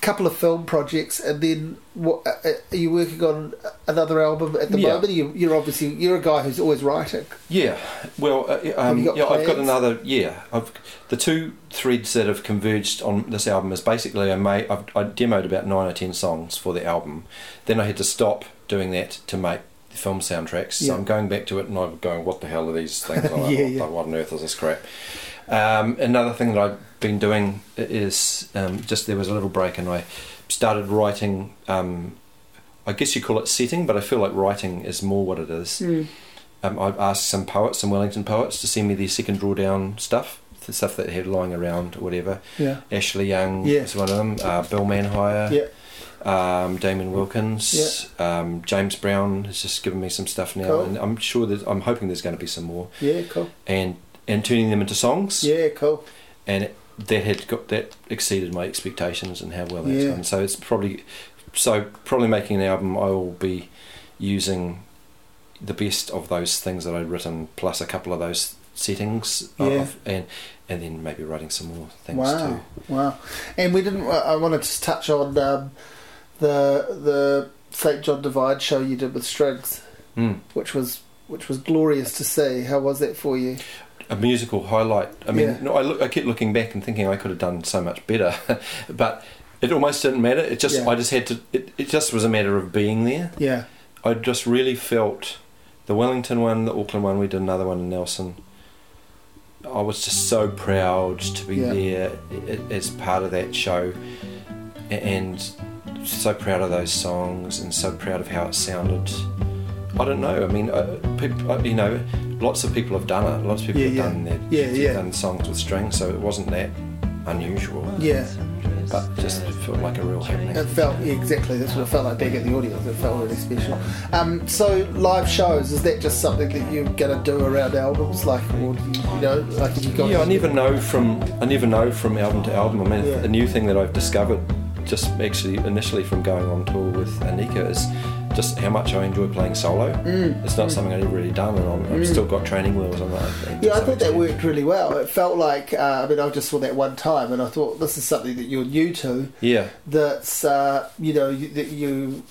couple of film projects, and then what? uh, uh, Are you working on another album at the Yeah. moment? You, you're obviously you're a guy who's always writing. yeah well uh, um, got yeah I've got another yeah I've the two threads that have converged on this album is basically I made I've, I demoed about nine or ten songs for the album then I had to stop doing that to make the film soundtracks so Yeah. I'm going back to it and I'm going what the hell are these things <laughs> I'm like, Yeah, what, yeah. what on earth is this crap um, another thing that I've been doing is um, just there was a little break and I started writing um, I guess you call it setting but I feel like writing is more what it is um, I've asked some poets, some Wellington poets, to send me their second drawdown stuff, the stuff that they had lying around or whatever. Yeah. Ashleigh Young Yeah. is one of them. Uh, Bill Manhire. Yeah. Um, Damien Wilkins. Um, James Brown has just given me some stuff now, Cool. and I'm sure that I'm hoping there's going to be some more, Yeah. Cool. and and turning them into songs. Yeah. Cool. And it, that had got that exceeded my expectations and how well that's Yeah. gone. So it's probably so probably making an album. I will be using the best of those things that I'd written, plus a couple of those settings, Yeah. of, and and then maybe writing some more things Wow. too. Wow. And we didn't. I wanted to touch on um, the the St John Divine show you did with Strings, Mm. which was which was glorious to see. How was that for you? A musical highlight. I mean, Yeah. no, I look, I keep looking back and thinking I could have done so much better, <laughs> but it almost didn't matter. It just Yeah. I just had to. It, it just was a matter of being there. Yeah. I just really felt the Wellington one, the Auckland one. We did another one in Nelson. I was just so proud to be Yeah. there as part of that show, and so proud of those songs, and so proud of how it sounded. I don't know. I mean, uh, uh, you know, lots of people have done it. Lots of people Yeah, have yeah. done that. Yeah, yeah. Done songs with strings, so it wasn't that unusual. Yeah. But just felt like a real happening. It felt yeah, exactly. That's what it felt like being at the audience. It felt really special. Um, so live shows is that just something that you're gonna do around albums, like, or you, you know, like you got? Yeah, I never know from I never know from album to album. I mean, a new thing that I've discovered just actually initially from going on tour with Anika is just how much I enjoy playing solo. Mm. It's not something I've ever really done, and I'm, I've still got training wheels on that. Yeah, I thought that worked really well. It felt like uh, I mean I just saw that one time, and I thought this is something that you're new to. Yeah, That's uh, you know you, that you.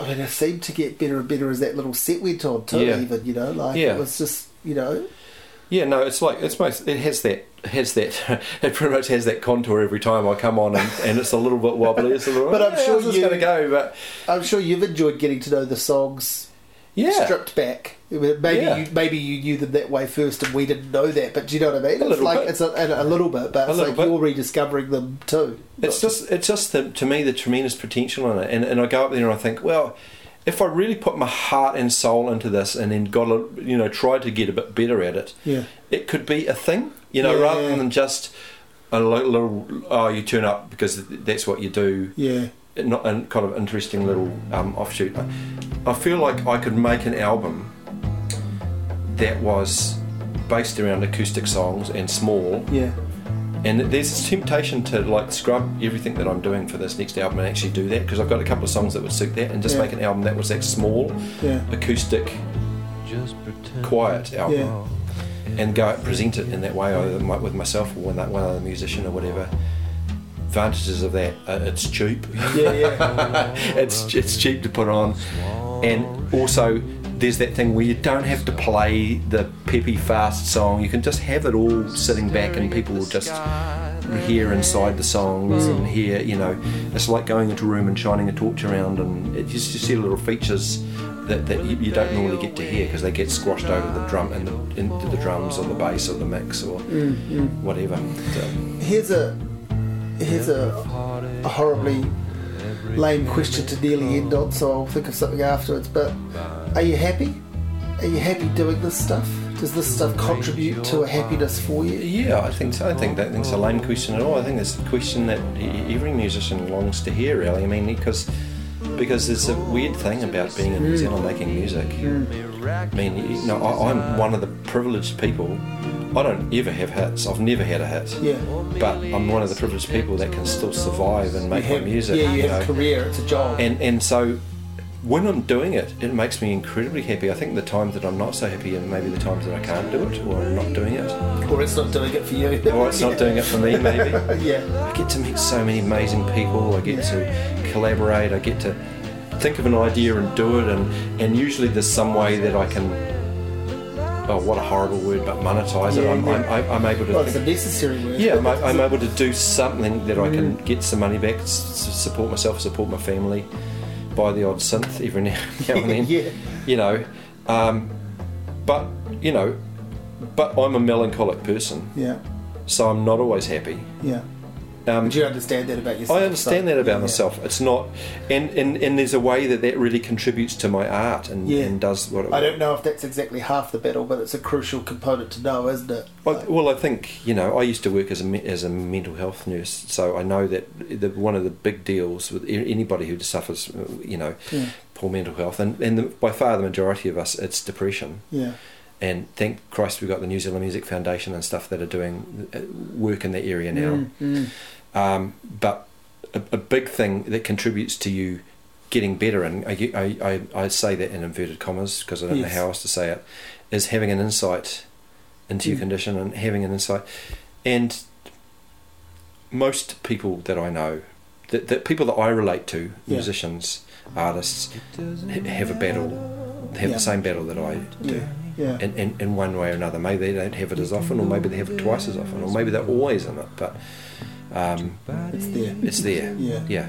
I mean, it seemed to get better and better as that little set went on too. Yeah. Even you know, like Yeah. it was just you know. Yeah. No, it's like it's most. It has that. Has that. <laughs> It pretty much has that contour every time I come on, and, and it's a little bit wobbly. It's a little. <laughs> But I'm "Yeah, sure you- going to go. But I'm sure you've enjoyed getting to know the songs Yeah. stripped back. Maybe Yeah. you maybe you knew them that way first, and we didn't know that. But do you know what I mean? A it's like bit. it's a, a, little bit, but A it's like bit. you're rediscovering them too. It's just it's just the, to me the tremendous potential in it, and and I go up there and I think, well, if I really put my heart and soul into this, and then got a, you know tried to get a bit better at it, Yeah. it could be a thing, you know, Yeah. rather than just a li- little oh you turn up because that's what you do, Yeah. not a kind of interesting little um, offshoot. I feel like I could make an album that was based around acoustic songs and small Yeah. And there's this temptation to like scrub everything that I'm doing for this next album and actually do that because I've got a couple of songs that would suit that and just Yeah. make an album that was that small, Yeah. acoustic, Just quiet album Yeah. and go present it in that way either with myself or one, one other musician or whatever. Advantages of that, uh, it's cheap. Yeah. Yeah. <laughs> it's it's cheap to put on, and also there's that thing where you don't have to play the peppy fast song. You can just have it all sitting back, and people will just hear inside the songs and hear. You know, it's like going into a room and shining a torch around, and it just you see little features. That, that you, you don't normally get to hear because they get squashed over the drum and the, into the drums or the bass or the mix or whatever. So, Here's a here's a, a horribly lame question to nearly oh. end on, so I'll think of something afterwards. But are you happy? Are you happy doing this stuff? Does this stuff contribute to a happiness for you? Yeah, I think so. I don't think that think's a lame question at all. I think it's a question that every musician longs to hear. Really, I mean, because because there's a weird thing about being in New Zealand making music. Hmm. I mean, you know, I, I'm one of the privileged people. I don't ever have hits. I've never had a hit. Yeah. But I'm one of the privileged people that can still survive and make have, my music. yeah, you you have a career. It's a job. And and so when I'm doing it, it makes me incredibly happy. I think the times that I'm not so happy are maybe the times that I can't do it or I'm not doing it. or it's not doing it for you. Or it's not doing it for me, maybe. <laughs> yeah. I get to meet so many amazing people. I get to collaborate. I get to think of an idea and do it. And, and usually there's some way that I can. Oh, what a horrible word, but monetize it. Yeah, I'm, yeah. I'm, I'm able to. Well, it's a necessary word. yeah, I'm, I'm able to do something that I can get some money back, support myself, support my family, buy the odd synth every now, <laughs> now and then. <laughs> Yeah. You know, um, but you know, but I'm a melancholic person, Yeah. so I'm not always happy. Yeah. Um, Do you understand that about yourself? I understand that about Yeah, myself. It's not, and, and and there's a way that that really contributes to my art and, Yeah. and does what it. I don't know if that's exactly half the battle, but it's a crucial component to know, isn't it? I, well, I think you know I used to work as a as a mental health nurse, so I know that the, one of the big deals with anybody who suffers, uh, you know, Yeah. poor mental health, and and the, by far the majority of us, it's depression. Yeah. And thank Christ we've got the New Zealand Music Foundation and stuff that are doing uh, work in that area now. Mm, mm. Um, but a, a big thing that contributes to you getting better, and I, I, I, I say that in inverted commas because I don't Yes. know how else to say it, is having an insight into your Mm. condition and having an insight. And most people that I know, that, that people that I relate to, Yeah. musicians, artists, ha- have a battle, have Yeah. the same battle that I do. Yeah. Yeah. In, in, in one way or another. Maybe they don't have it as often, or maybe they have it twice as often, or maybe they're always in it, but um, It's there. it's there. Yeah. Yeah.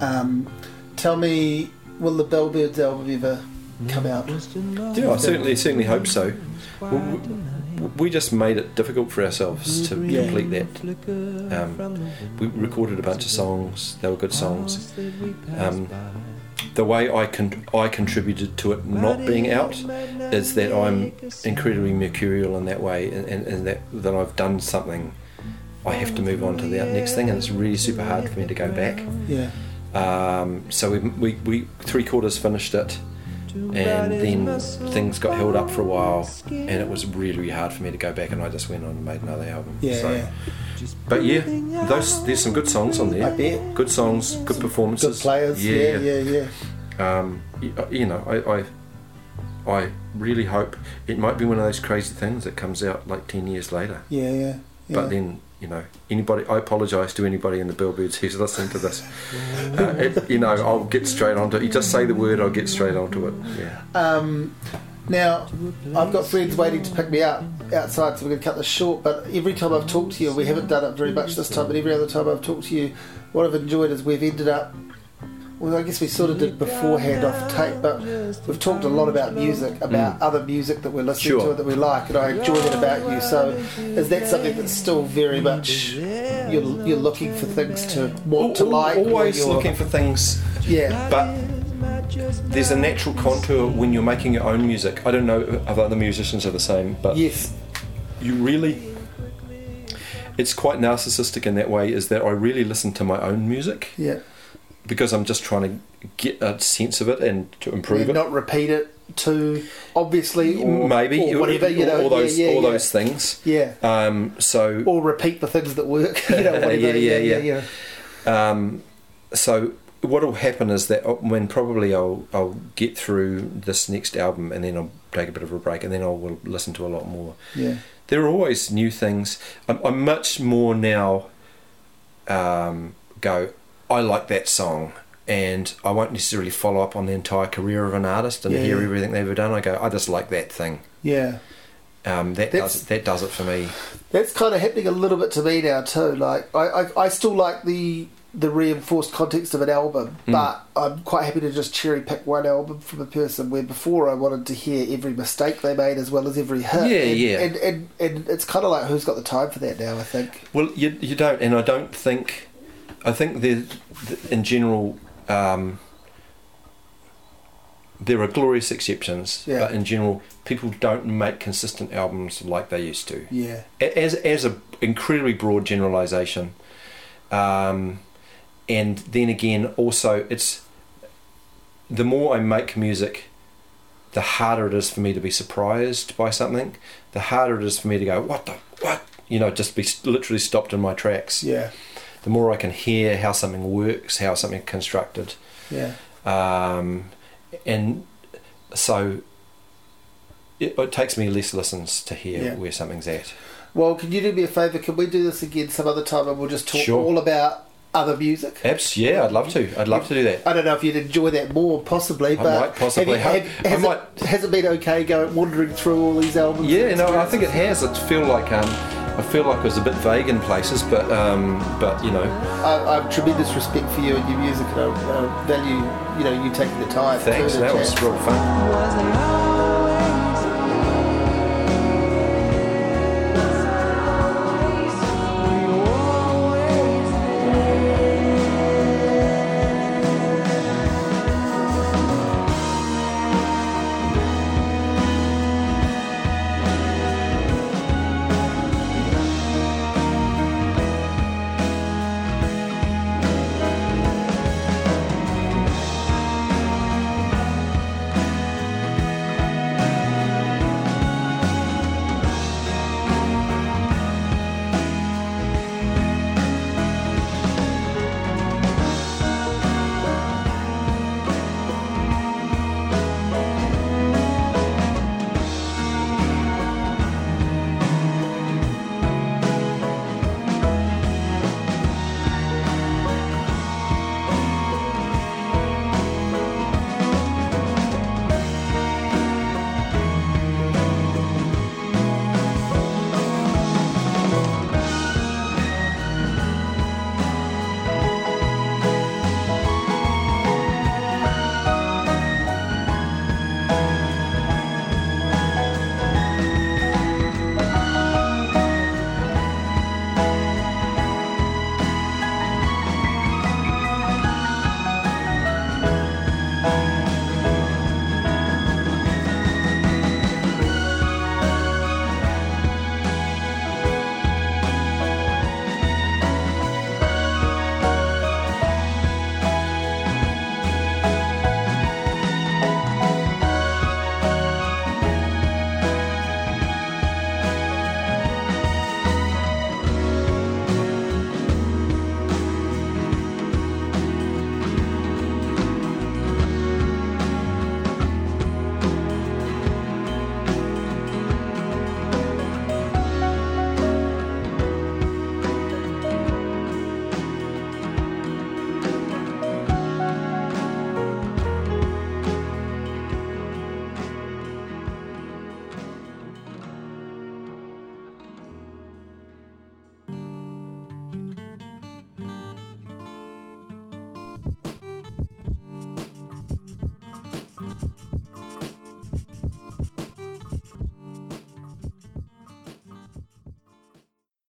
Um, tell me, will the Bellbirds album ever come out? Yeah, I certainly certainly hope so. We, just made it difficult for ourselves to Yeah. complete that. Um, we recorded a bunch of songs. They were good songs. Um, the way I con- I contributed to it not being out is that I'm incredibly mercurial in that way, and, and, and that that I've done something. I have to move on to the next thing, and it's really super hard for me to go back. Yeah. Um, so we, we, we three quarters finished it, and then things got held up for a while, and it was really, really hard for me to go back. And I just went on and made another album. Yeah. So- yeah. But yeah, those there's some good songs on there. I bet. Good songs, good performances. Good players. Yeah. Yeah. Yeah. Um, y- you know, I, I, I really hope it might be one of those crazy things that comes out like ten years later. Yeah. Yeah. yeah. But then, you know, anybody, I apologise to anybody in the Bellbirds who's listening to this. Uh, it, you know, I'll get straight onto it. You just say the word, I'll get straight onto it. Yeah. Um, now, I've got friends waiting to pick me up outside, so we're going to cut this short. But every time I've talked to you, we haven't done it very much this time, but every other time I've talked to you, what I've enjoyed is we've ended up, well, I guess we sort of did beforehand off tape, but we've talked a lot about music, about mm. other music that we're listening Sure. to that we like, and I enjoy that about you. So, is that something that's still very much you're, you're looking for things to want to like? Always looking for things, Yeah, but there's a natural contour when you're making your own music. I don't know if other musicians are the same, but yes, you really it's quite narcissistic in that way is that I really listen to my own music yeah. Because I'm just trying to get a sense of it and to improve it. not repeat it too obviously, or Maybe or whatever. You know, all those yeah, yeah, all yeah. those things. Yeah. Um, so Or repeat the things that work. <laughs> You know, <laughs> whatever. Yeah, yeah, yeah, yeah. Um, so what will happen is that uh, when probably I'll I'll get through this next album and then I'll take a bit of a break and then I will listen to a lot more. yeah. There are always new things. I'm, I'm much more now. Um, go. I like that song, and I won't necessarily follow up on the entire career of an artist and Yeah, hear everything they've ever done. I go. I just like that thing. Yeah. Um, that That's- does that does it for me. That's kind of happening a little bit to me now too. Like I, I, I still like the the reinforced context of an album, Mm. but I'm quite happy to just cherry pick one album from a person. Where before I wanted to hear every mistake they made as well as every hit. Yeah, and, yeah. And, and and it's kind of like who's got the time for that now? I think. Well, you you don't, and I don't think. I think there, in general, um, there are glorious exceptions, Yeah. but in general, people don't make consistent albums like they used to. Yeah. As as a incredibly broad generalization, um, and then again, also it's the more I make music, the harder it is for me to be surprised by something. The harder it is for me to go, what the what, you know, just be literally stopped in my tracks. Yeah. The more I can hear how something works, how something constructed, Yeah. um, and so it, it takes me less listens to hear Yeah. where something's at. Well, can you do me a favour? Can we do this again some other time and we'll just talk Sure. all about other music? Abs, yeah, I'd love to. I'd love to do that. I don't know if you'd enjoy that more, possibly, but might possibly. have you- Have- has, I it, has it been okay going wandering through all these albums? Yeah, no, I think it has. I feel like um, I feel like it was a bit vague in places, but um, but you know, I, I have tremendous respect for you and your music, and I, I value you know you taking the time. thanks. do That chat. was real fun.